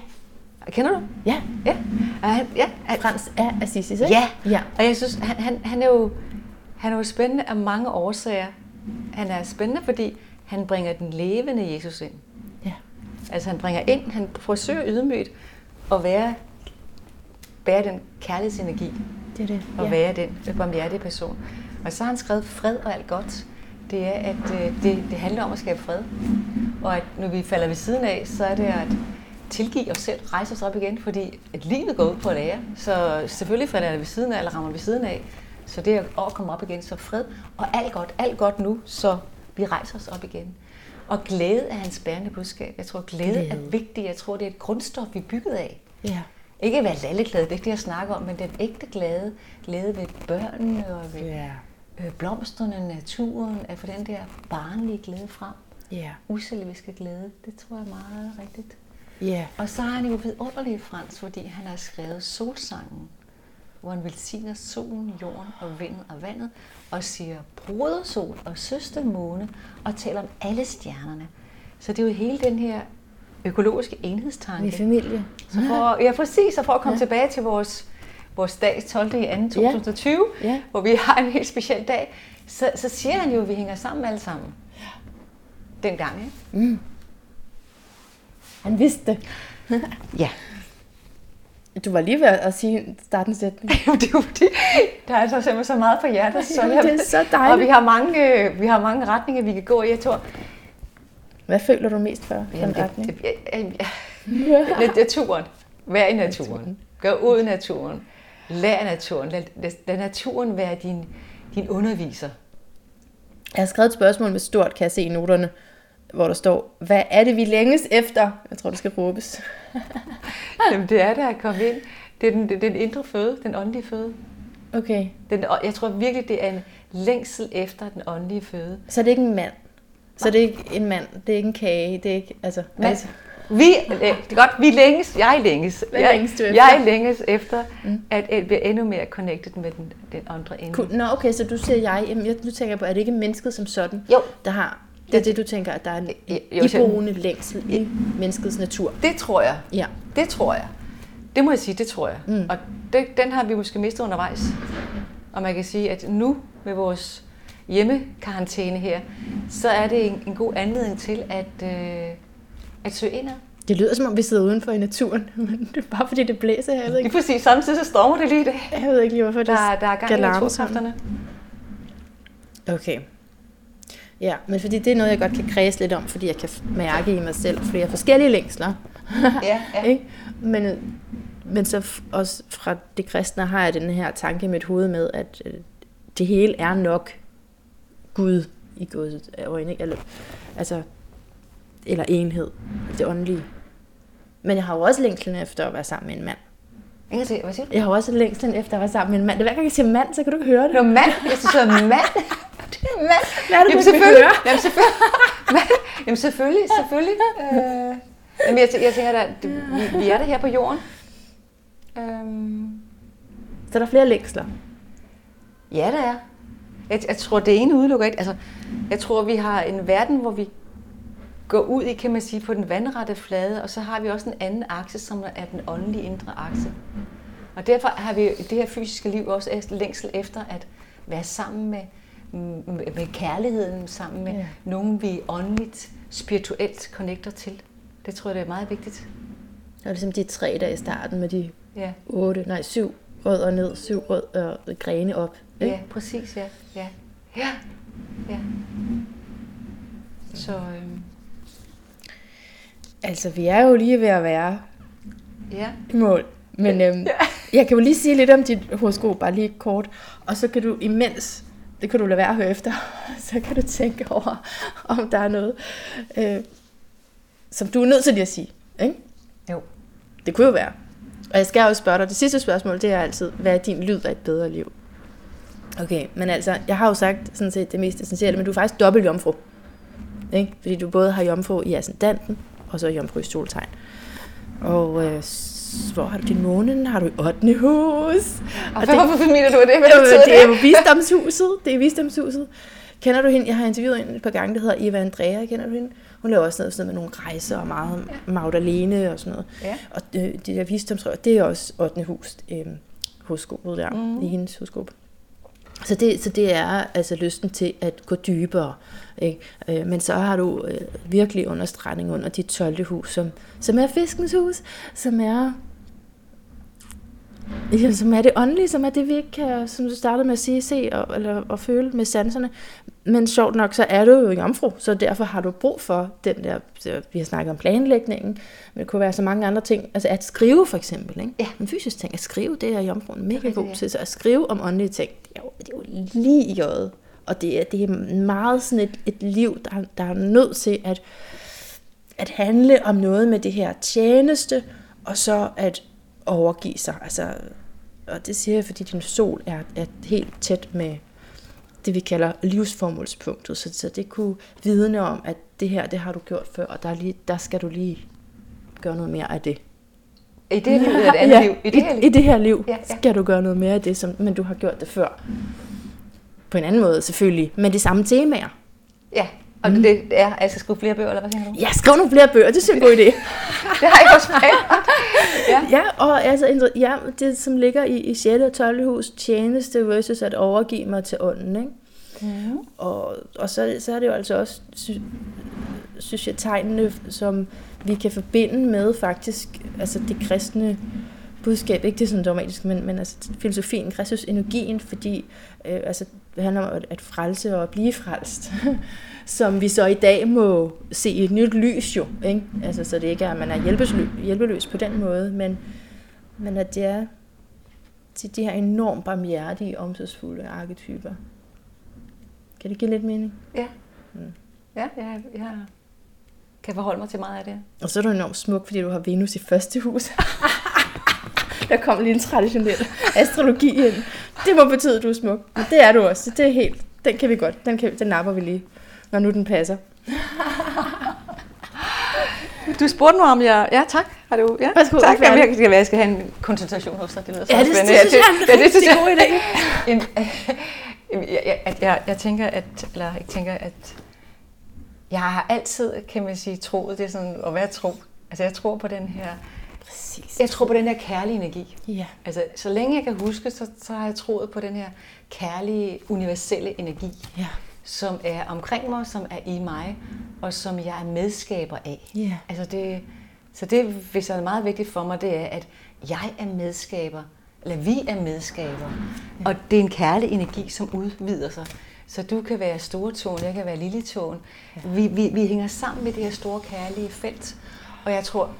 Kender du? ja. Ja. Er han, ja. Frans er Assisi, ikke? Ja. ja. Og jeg synes, han, han, han, er jo, han er jo spændende af mange årsager. Han er spændende, fordi han bringer den levende Jesus ind. Ja. Altså han bringer ind, han forsøger ydmygt at være, bære den kærlighedsenergi, Det er det. og ja. være den barmhjertige person. Og så har han skrevet fred og alt godt. Det er, at øh, det, det handler om at skabe fred. Og at når vi falder ved siden af, så er det at tilgive os selv, rejse os op igen, fordi at livet går ud på at lære. Så selvfølgelig falder jeg ved siden af, eller rammer ved siden af. Så det er at komme op igen, så fred og alt godt, alt godt nu, så vi rejser os op igen. Og glæde er hans bærende budskab. Jeg tror, glæde, glæde. er vigtigt. Jeg tror, det er et grundstof, vi er bygget af. Ja. Ikke at være lalleglad, det er ikke det, jeg snakker om, men den ægte glæde, glæde ved børnene og ved Ja. øh, blomsterne, naturen, at få den der barnlige glæde frem. Ja. Uselviske glæde, det tror jeg er meget rigtigt. Ja. Og så er han jo vidunderlig Frans, fordi han har skrevet solsangen, hvor han velsigner solen, jorden og vinden og vandet, og siger broder sol og søster måne, og taler om alle stjernerne. Så det er jo hele den her økologiske enhedstanke. Min familie. Så for, ja, præcis. Og for at komme Ja. ja. tilbage til vores, vores dag 12. i 2. 2020, Ja. ja. hvor vi har en helt speciel dag, så, så siger han jo, at vi hænger sammen alle sammen. Dengang, ikke? Mm. Han vidste det. Ja. Du var lige ved at sige starte en sætning. det er jo fordi, der er altså simpelthen så meget på hjertet. Så jeg, det er så Og dejligt. vi har, mange, øh, vi har mange retninger, vi kan gå i. Jeg tror, Hvad føler du mest for? for jamen, en det, retning? det, jeg, jeg, naturen. Vær i naturen. Gå ud i naturen. Lær naturen. Lad, lad, lad naturen være din, din underviser. Jeg har skrevet et spørgsmål med stort, kan jeg se i noterne, hvor der står, hvad er det, vi længes efter? Jeg tror, det skal råbes. Jamen, det er der at komme ind. Det er den, det er den indre føde, den åndelige føde. Okay, Den, jeg tror virkelig, det er en længsel efter den åndelige føde. så er det ikke en mand. Så er det ikke en mand, det er ikke en kage, det er ikke, altså... Men, altså vi, øh, det er godt, vi længes, jeg længes. Hvad jeg, længes du efter? Jeg længes efter Mm. at, at blive endnu mere connected med den, den andre ende. Cool. Nå, okay, så du siger jeg, jamen, jeg, nu tænker jeg på, er det ikke mennesket som sådan, Jo, der har, det er det, du tænker, at der er en Jo, iboende længsel i menneskets natur. det tror jeg. Ja. Det tror jeg. Det må jeg sige, det tror jeg. Mm. Og det, den har vi måske mistet undervejs. Og man kan sige, at nu med vores hjemmekarantæne her, så er det en, en god anledning til at, øh, at søge indad. Det lyder som om, vi sidder udenfor i naturen, men det er bare fordi, det blæser her. Jeg ved Lige ikke, præcis samtidig så stormer det lige i dag. jeg ved ikke lige, hvorfor det Der, der er gang i naturkræfterne. Okay. Ja, men fordi det er noget, jeg godt kan kredse lidt om, fordi jeg kan mærke i mig selv flere forskellige længsler. Ja, ja. Men, men så også fra det kristne har jeg den her tanke i mit hoved med, at øh, det hele er nok Gud i Guds øjne. Eller, altså, eller enhed, det åndelige. Men jeg har jo også længslen efter at være sammen med en mand. Ingen til, hvad siger du? Jeg har også længslen efter at være sammen med en mand. Er hver gang jeg siger mand, så kan du ikke høre det. Nå, mand. Jeg synes, mand. Det mand. Hvad er det, Jamen selvfølgelig. Jamen selvfølgelig. Jamen selvfølgelig, selvfølgelig. Øh, jamen, jeg, jeg tænker, at vi, vi er der her på jorden. Øhm, Så der er flere længsler. ja, der er. Jeg, jeg tror, det ene udelukker ikke. Altså, jeg tror, vi har en verden, hvor vi går ud i, kan man sige, på den vandrette flade, og så har vi også en anden akse, som er den åndelige indre akse. Og derfor har vi i det her fysiske liv også længsel efter at være sammen med, med, kærligheden, sammen med Ja. ja. nogen, vi åndeligt, spirituelt connecter til. Det tror jeg, det er meget vigtigt. Det var ligesom de tre der i starten med de Ja, otte, nej syv rødder ned, syv rød, øh, grene op. Ikke? ja præcis, ja. ja. Ja, ja. Så øh, Altså, vi er jo lige ved at være ja. i mål. Men øhm, jeg kan jo lige sige lidt om dit horoskop, bare lige kort. Og så kan du imens, det kan du lade være at høre efter, så kan du tænke over, om der er noget, øh, som du er nødt til lige at sige. Ikke? Jo. Det kunne jo være. Og jeg skal også spørge dig, det sidste spørgsmål, det er altid, hvad er din lyd af et bedre liv? Okay, men altså, jeg har jo sagt sådan set det mest essentielle, men du er faktisk dobbelt jomfru. Ikke? Fordi du både har jomfru i ascendanten, og så jomfru i soltegn. Og øh, hvor har du din måne? Har du i 8. hus? Og hvorfor mener du det? Hvad betyder det er jo det? visdomshuset. Det er visdomshuset. Kender du hende? Jeg har interviewet hende et par gange, der hedder Eva Andrea. Kender du hende? Hun laver også noget, sådan noget med nogle rejser og meget Magdalene og sådan noget. Ja. Og øh, de der visdomsrør, det er også 8. hus øh, horoskopet der, mm. i hendes horoskop. Så det, så det er altså lysten til at gå dybere. Ikke? Øh, men så har du øh, virkelig understregning under dit 12. hus, som, som er fiskens hus, som er Ja, som er det åndelige, som er det, vi ikke kan, som du startede med at sige, se og, eller, og føle med sanserne. Men sjovt nok, så er du jo jomfru, så derfor har du brug for den der, vi har snakket om planlægningen, men det kunne være så mange andre ting. Altså at skrive for eksempel, ikke? Ja. En fysisk ting. At skrive, det er jomfruen mega god til. Så at skrive om åndelige ting, det er jo, det er jo lige i øjet. Og det er, det er meget sådan et, et liv, der, der er nødt til at, at handle om noget med det her tjeneste, og så at overgive sig. Altså, og det siger jeg, fordi din sol er, er helt tæt med det, vi kalder livsformålspunktet. Så, så det kunne vidne om, at det her, det har du gjort før, og der, er lige, der skal du lige gøre noget mere af det. I det her liv et andet ja, liv? I det her liv? I det her liv Ja, ja. skal du gøre noget mere af det, som, men du har gjort det før. På en anden måde selvfølgelig, men de samme temaer. Ja, og mm. det er, skal skrive flere bøger, eller hvad tænker du? Ja, skriv nogle flere bøger, det synes jeg er en god idé. Det har jeg også. Ja. Ja, og altså, ja, det som ligger i, i 6. og 12. hus, tjeneste versus at overgive mig til ånden, ikke? Mm. Og, og så, så er det jo altså også, sy, synes jeg, tegnene, som vi kan forbinde med faktisk, altså det kristne budskab, ikke det er sådan dogmatisk, men, men altså filosofien, Kristus energien, fordi øh, altså, det handler om at, frelse og at blive frelst, som vi så i dag må se i et nyt lys jo, ikke? Altså, så det ikke er, at man er hjælpeløs, hjælpeløs på den måde, men, men at det er til de her enormt barmhjertige, omsorgsfulde arketyper. Kan det give lidt mening? Ja. Mm. Ja, jeg, jeg kan forholde mig til meget af det. Og så er du enormt smuk, fordi du har Venus i første hus. Der kom lige en traditionel astrologi ind. Det må betyde, at du er smuk. Men det er du også. Det er helt, den kan vi godt. Den, kan, den napper vi lige, når nu den passer. Du spurgte mig om jeg... Ja, tak. Har du... Ja, Værsgo, tak. Jamen, jeg, skal, være, jeg skal have en konsultation hos dig. Det lyder så Ja, det, det, spændende. synes jeg er en Ja, det synes jeg- god idé. Øh, jeg, jeg, jeg, jeg tænker, at, eller jeg tænker, at jeg har altid, kan man sige, troet, det er sådan at være tro. Altså jeg tror på den her, Præcis. jeg tror på den her kærlige energi. Ja. Altså så længe jeg kan huske, så, så har jeg troet på den her kærlige, universelle energi, Ja. som er omkring mig, som er i mig, og som jeg er medskaber af. Ja. Altså det, så det, hvis er meget vigtigt for mig, det er, at jeg er medskaber, eller vi er medskaber, og det er en kærlig energi, som udvider sig. Så du kan være store tåen, jeg kan være lille tåen. Vi, vi, vi hænger sammen med det her store kærlige felt. Og jeg tror,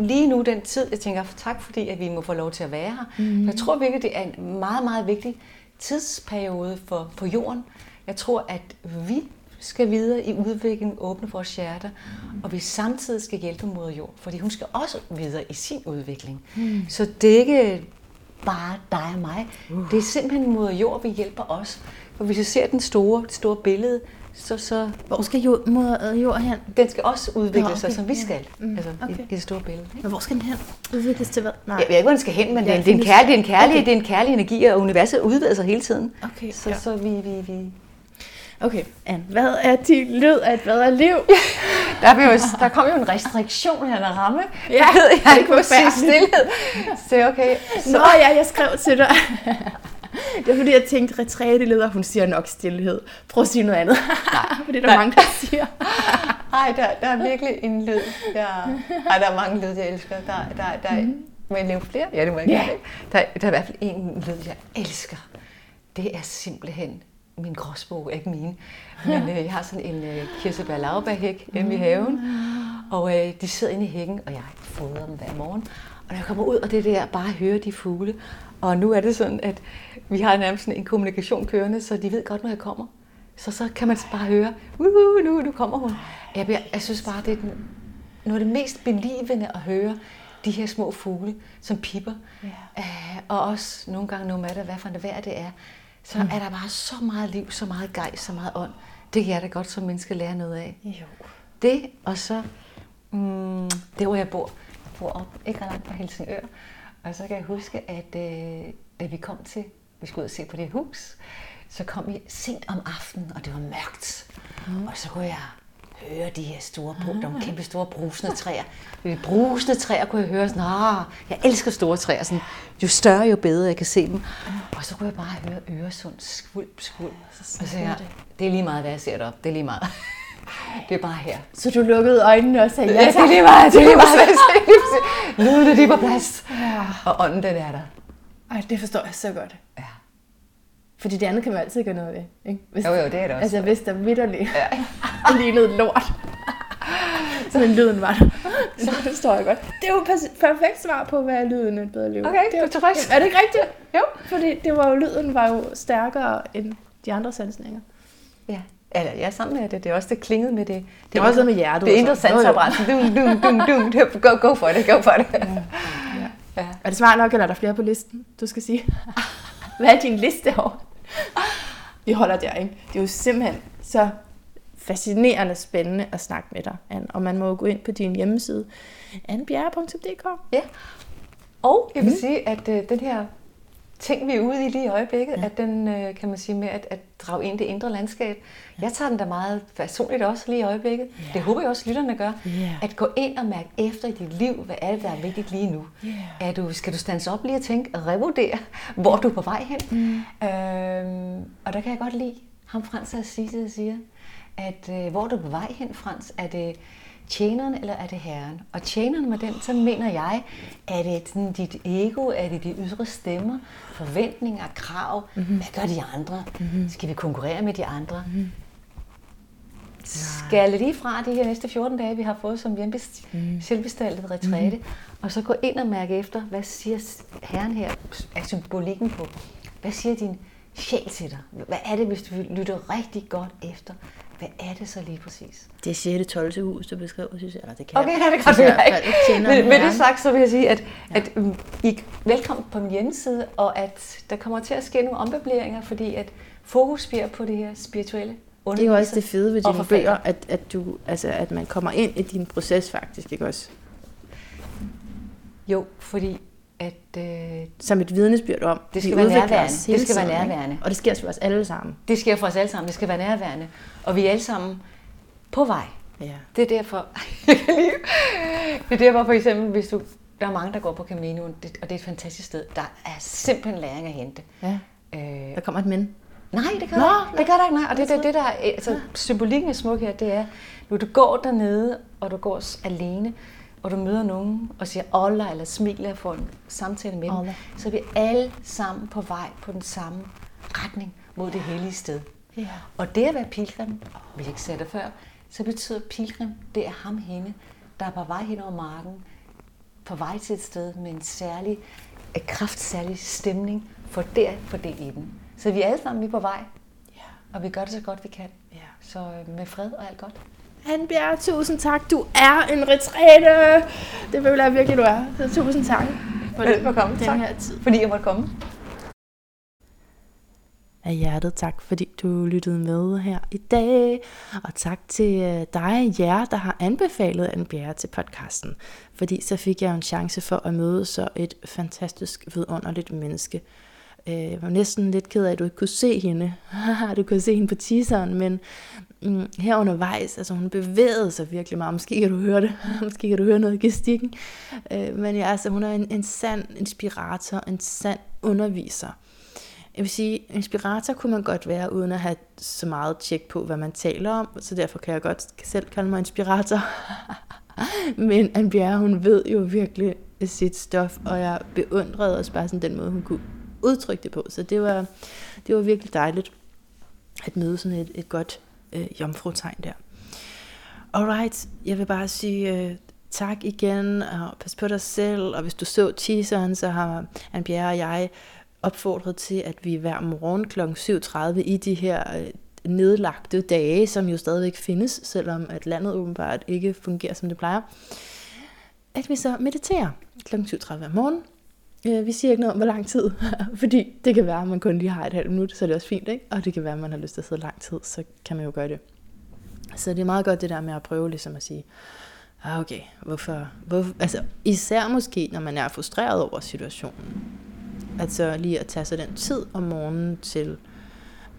lige nu den tid, jeg tænker tak fordi, at vi må få lov til at være her. Mm. Jeg tror virkelig, det er en meget, meget vigtig tidsperiode for, for jorden. Jeg tror, at vi skal videre i udviklingen, åbne vores hjerter, og vi samtidig skal hjælpe moder jord, fordi hun skal også videre i sin udvikling. Mm. Så det er ikke bare dig og mig. Uh. Det er simpelthen moder jord, vi hjælper os. For hvis vi ser den store, det store billede, så, så Hvor skal jord, moder jord hen? den skal også udvikle Nå, okay. sig, som vi Ja. skal. Mm, Altså okay. i, i det store billede. Ikke? Men hvor skal den hen? Udvikles til hvad? Nej. Jeg ved ikke, hvor den skal hen, men Ja, ja, det, er en kærlig, det, er en kærlig, Okay. det er en kærlig energi, og universet udvider sig hele tiden. Okay, Så, ja. ja. så vi, vi, vi... Okay, Anne, hvad er din lyd af et bedre liv? Der, vil jo, der kom jo en restriktion her, en ramme. Ja, Jeg jeg er ikke må sige stillhed. Så okay. Så, Nå ja, jeg skrev til dig. Det er fordi, jeg tænkte, retræteleder, hun siger nok stillhed. Prøv at sige noget andet. fordi der er Nej. mange, der siger. ej, der, der er virkelig en lyd. Der, ej, der er mange lyde, jeg elsker. Der, der, der, mm. Må jeg nævne flere? Ja, det må jeg Ja. gerne. Der, der er i hvert fald en lyd, jeg elsker. Det er simpelthen min gråsbog, ikke mine, men øh, jeg har sådan en øh, kirsebær laurbærhæk hjemme i haven, og øh, de sidder inde i hækken, og jeg fodrer dem hver morgen. Og når jeg kommer ud, og det der bare høre de fugle, og nu er det sådan, at vi har nærmest en kommunikation kørende, så de ved godt, når jeg kommer. Så så kan man bare høre, Uhu, nu, nu kommer hun. Jeg, bliver, jeg synes bare, det er den, noget af det mest belivende at høre de her små fugle, som pipper. Ja. Uh, og også nogle gange, no matter hvad for det vejr det er, så mm. er der bare så meget liv, så meget gejst, så meget ånd. Det kan jeg da godt som menneske lære noget af. Jo. Det, og så mm, det, hvor jeg bor. Jeg bor op, ikke ret langt fra Helsingør. Og så kan jeg huske, at øh, da vi kom til, vi skulle ud og se på det hus, så kom vi sent om aftenen, og det var mørkt. Mm. Og så kunne jeg høre de her store, bro, nogle kæmpe store brusende træer. Ved brusende træer kunne jeg høre sådan, ah, jeg elsker store træer. Sådan, jo større, jo bedre jeg kan se dem. Og så kunne jeg bare høre Øresund skvulp, skvulp. Og så jeg, det er lige meget, hvad jeg ser derop. Det er lige meget. Det er bare her. Så du lukkede øjnene og sagde, ja, Ja, det er lige meget, det er lige meget, hvad jeg ser. De er på plads. Og ånden, den er der. Ej, det forstår jeg så godt. Ja. Fordi det andet kan man altid gøre noget ved. Ikke? Hvis, Jo, jo, det er det også. Altså, hvis der vidderligt Ja. lignede lort. Så men lyden var der. Så det forstår jeg godt. Det er jo perfekt svar på, hvad er lyden af et bedre liv. Okay, det er, du er tilfreds? Er det ikke rigtigt? Jo. Fordi det var jo, lyden var jo stærkere end de andre sansninger. Ja. Eller jeg er sammen med det. Det er også det klingede med det. Det er også noget med hjertet. Det er og sådan. Jo, jo. sanseoprensning. Dum, dum, dum, dum. Det- Go, go for det, go for det. Ja. Ja. Er det smart nok, eller er der flere på listen, du skal sige? Hvad er din liste herovre? Vi holder der, ikke? Det er jo simpelthen så fascinerende spændende at snakke med dig, Anne. Og man må jo gå ind på din hjemmeside, annebjerre.dk. Ja. Og jeg vil mm. sige, at øh, den her ting, vi er ude i lige i øjeblikket, ja. at den, øh, kan man sige, med at, at drage ind det indre landskab, ja. jeg tager den da meget personligt også lige i øjeblikket. Ja. Det håber jeg også, lytterne gør. Ja. At gå ind og mærke efter i dit liv, hvad er det, der er vigtigt lige nu? Ja. Er du, skal du stands op lige og tænke og revurdere, hvor du er på vej hen? Mm. Øhm, og der kan jeg godt lide ham Frans at sige, det, siger, at øh, hvor er du på vej hen, Frans? Er det tjeneren, eller er det herren? Og tjeneren med den, så mener jeg, er det sådan dit ego, er det de ydre stemmer, forventninger, krav, mm-hmm. hvad gør de andre? Mm-hmm. Skal vi konkurrere med de andre? Mm-hmm. Skal lige fra de her næste 14 dage, vi har fået som hjembest, mm. selvbestaltet retræte, mm. og så gå ind og mærke efter, hvad siger herren her, er symbolikken på, hvad siger din sjæl til dig? Hvad er det, hvis du lytter rigtig godt efter? Hvad er det så lige præcis? Det er 6. 12. hus, du beskriver, synes jeg. Eller det kan Okay, jeg. ja, det kan du hvert ikke. kender Med, det sagt, så vil jeg sige, at, ja. at um, I velkommen på min hjemmeside, og at der kommer til at ske nogle ombæblinger, fordi at fokus bliver på det her spirituelle Det er jo også det fede ved dine bøger, at, at, du, altså, at man kommer ind i din proces faktisk, ikke også? Jo, fordi at øh, Som et vidnesbyrd om, Det skal være nærværende. Det skal være ikke? nærværende. Og det sker for os alle sammen. det sker for os alle sammen. Det skal være nærværende. Og vi er alle sammen på vej. Ja. Det er derfor, det er derfor for eksempel, hvis du, der er mange, der går på Caminoen, og det er et fantastisk sted. Der er simpelthen læring at hente. ja. Øh, Der kommer et men. Nej, det gør Nå, der ikke. Det gør der ikke, nej. Og det, det, det der, er- altså, symbolikken er smuk her, det er, når du går dernede, og du går alene, og du møder nogen og siger olla eller smiler og får en samtale med dem, Olla. så er vi alle sammen på vej på den samme retning mod det hellige sted. Ja. Og det at være pilgrim, vi har ikke sagt det før, så betyder pilgrim, det er ham hende, der er på vej hen over marken, på vej til et sted med en særlig et kraftsærlig stemning, for der for det i den. Så vi er alle sammen vi er på vej, ja. og vi gør det så godt vi kan. ja. Så øh, med fred og alt godt. Anne Bjerre, tusind tak. Du er en retræte. Det føler jeg virkelig, du er. Så tusind tak for Velbekomme. den Tak. her tid. Fordi jeg måtte komme. Af hjertet tak, fordi du lyttede med her i dag. Og tak til øh, dig og jer, der har anbefalet Anne Bjerre til podcasten. Fordi så fik jeg en chance for at møde så et fantastisk vidunderligt menneske. Øh, Jeg var næsten lidt ked af, at du ikke kunne se hende. du kunne se hende på teaseren, men mm, her undervejs, altså hun bevægede sig virkelig meget. Måske kan du høre det. Måske kan du høre noget i gestikken. Øh, Men ja, altså, hun er en, en sand inspirator, en sand underviser. Jeg vil sige, inspirator kunne man godt være, uden at have så meget tjek på, hvad man taler om, så derfor kan jeg godt selv kalde mig inspirator. Men Anne Bjerre, hun ved jo virkelig sit stof, og jeg beundrede også bare sådan den måde, hun kunne udtrykke det på. Så det var, det var virkelig dejligt. at møde sådan et, et godt øh, jomfrutegn der. Alright, jeg vil bare sige øh, tak igen, og pas på dig selv, og hvis du så teaseren, så har Anne Bjerre og jeg opfordret til, at vi hver morgen kl. 7.30 i de her øh, nedlagte dage, som jo stadigvæk findes, selvom at landet åbenbart ikke fungerer, som det plejer, at vi så mediterer kl. 7.30 om morgenen. Øh, vi siger ikke noget om, hvor lang tid, fordi det kan være, at man kun lige har et halvt minut, så er det også fint, ikke? og det kan være, at man har lyst til at sidde lang tid, så kan man jo gøre det. Så det er meget godt det der med at prøve ligesom at sige, ah, okay, hvorfor, hvorfor, altså især måske, når man er frustreret over situationen, altså lige at tage sig den tid om morgenen til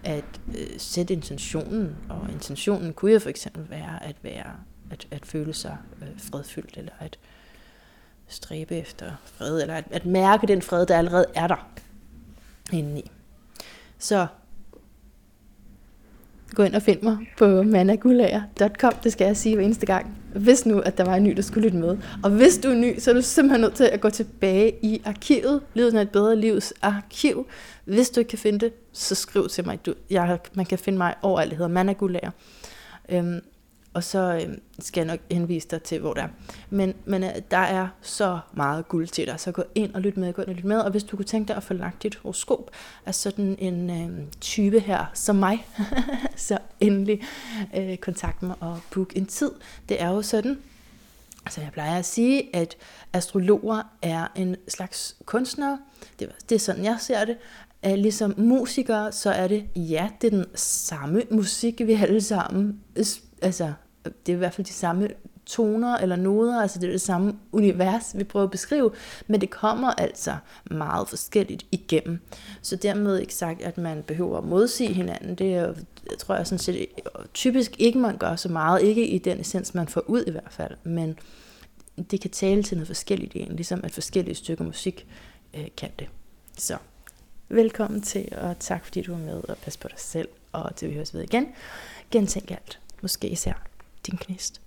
at øh, sætte intentionen, og intentionen kunne jo for eksempel være at være at, at føle sig øh, fredfyldt, eller at stræbe efter fred, eller at, at mærke den fred, der allerede er der indeni. Så gå ind og find mig på managulager.com, det skal jeg sige hver eneste gang, hvis nu, at der var en ny, der skulle lytte med. Og hvis du er ny, så er du simpelthen nødt til at gå tilbage i arkivet, Livet er et bedre livs arkiv. Hvis du ikke kan finde det, så skriv til mig. Du, jeg, man kan finde mig overalt, det hedder managulager. Øhm, og så øh, skal jeg nok henvise dig til, hvor det er. Men, men øh, der er så meget guld til dig, så gå ind og lyt med, gå ind og lyt med. Og hvis du kunne tænke dig at få lagt dit horoskop af sådan en øh, type her som mig, så endelig øh, kontakt mig og book en tid. Det er jo sådan, Altså jeg plejer at sige, at astrologer er en slags kunstnere. Det, det er sådan, jeg ser det. Ligesom musikere, så er det, ja, det er den samme musik, vi alle sammen altså, det er i hvert fald de samme toner eller noder, altså det er det samme univers, vi prøver at beskrive, men det kommer altså meget forskelligt igennem. Så dermed ikke sagt, at man behøver at modsige hinanden, det er jeg tror jeg sådan set typisk ikke, man gør så meget, ikke i den essens, man får ud i hvert fald, men det kan tale til noget forskelligt i en, ligesom at forskellige stykker musik øh, kan det. Så velkommen til, og tak fordi du var med, og pas på dig selv, og til vi høres ved igen. Gentænk alt, måske især din knist.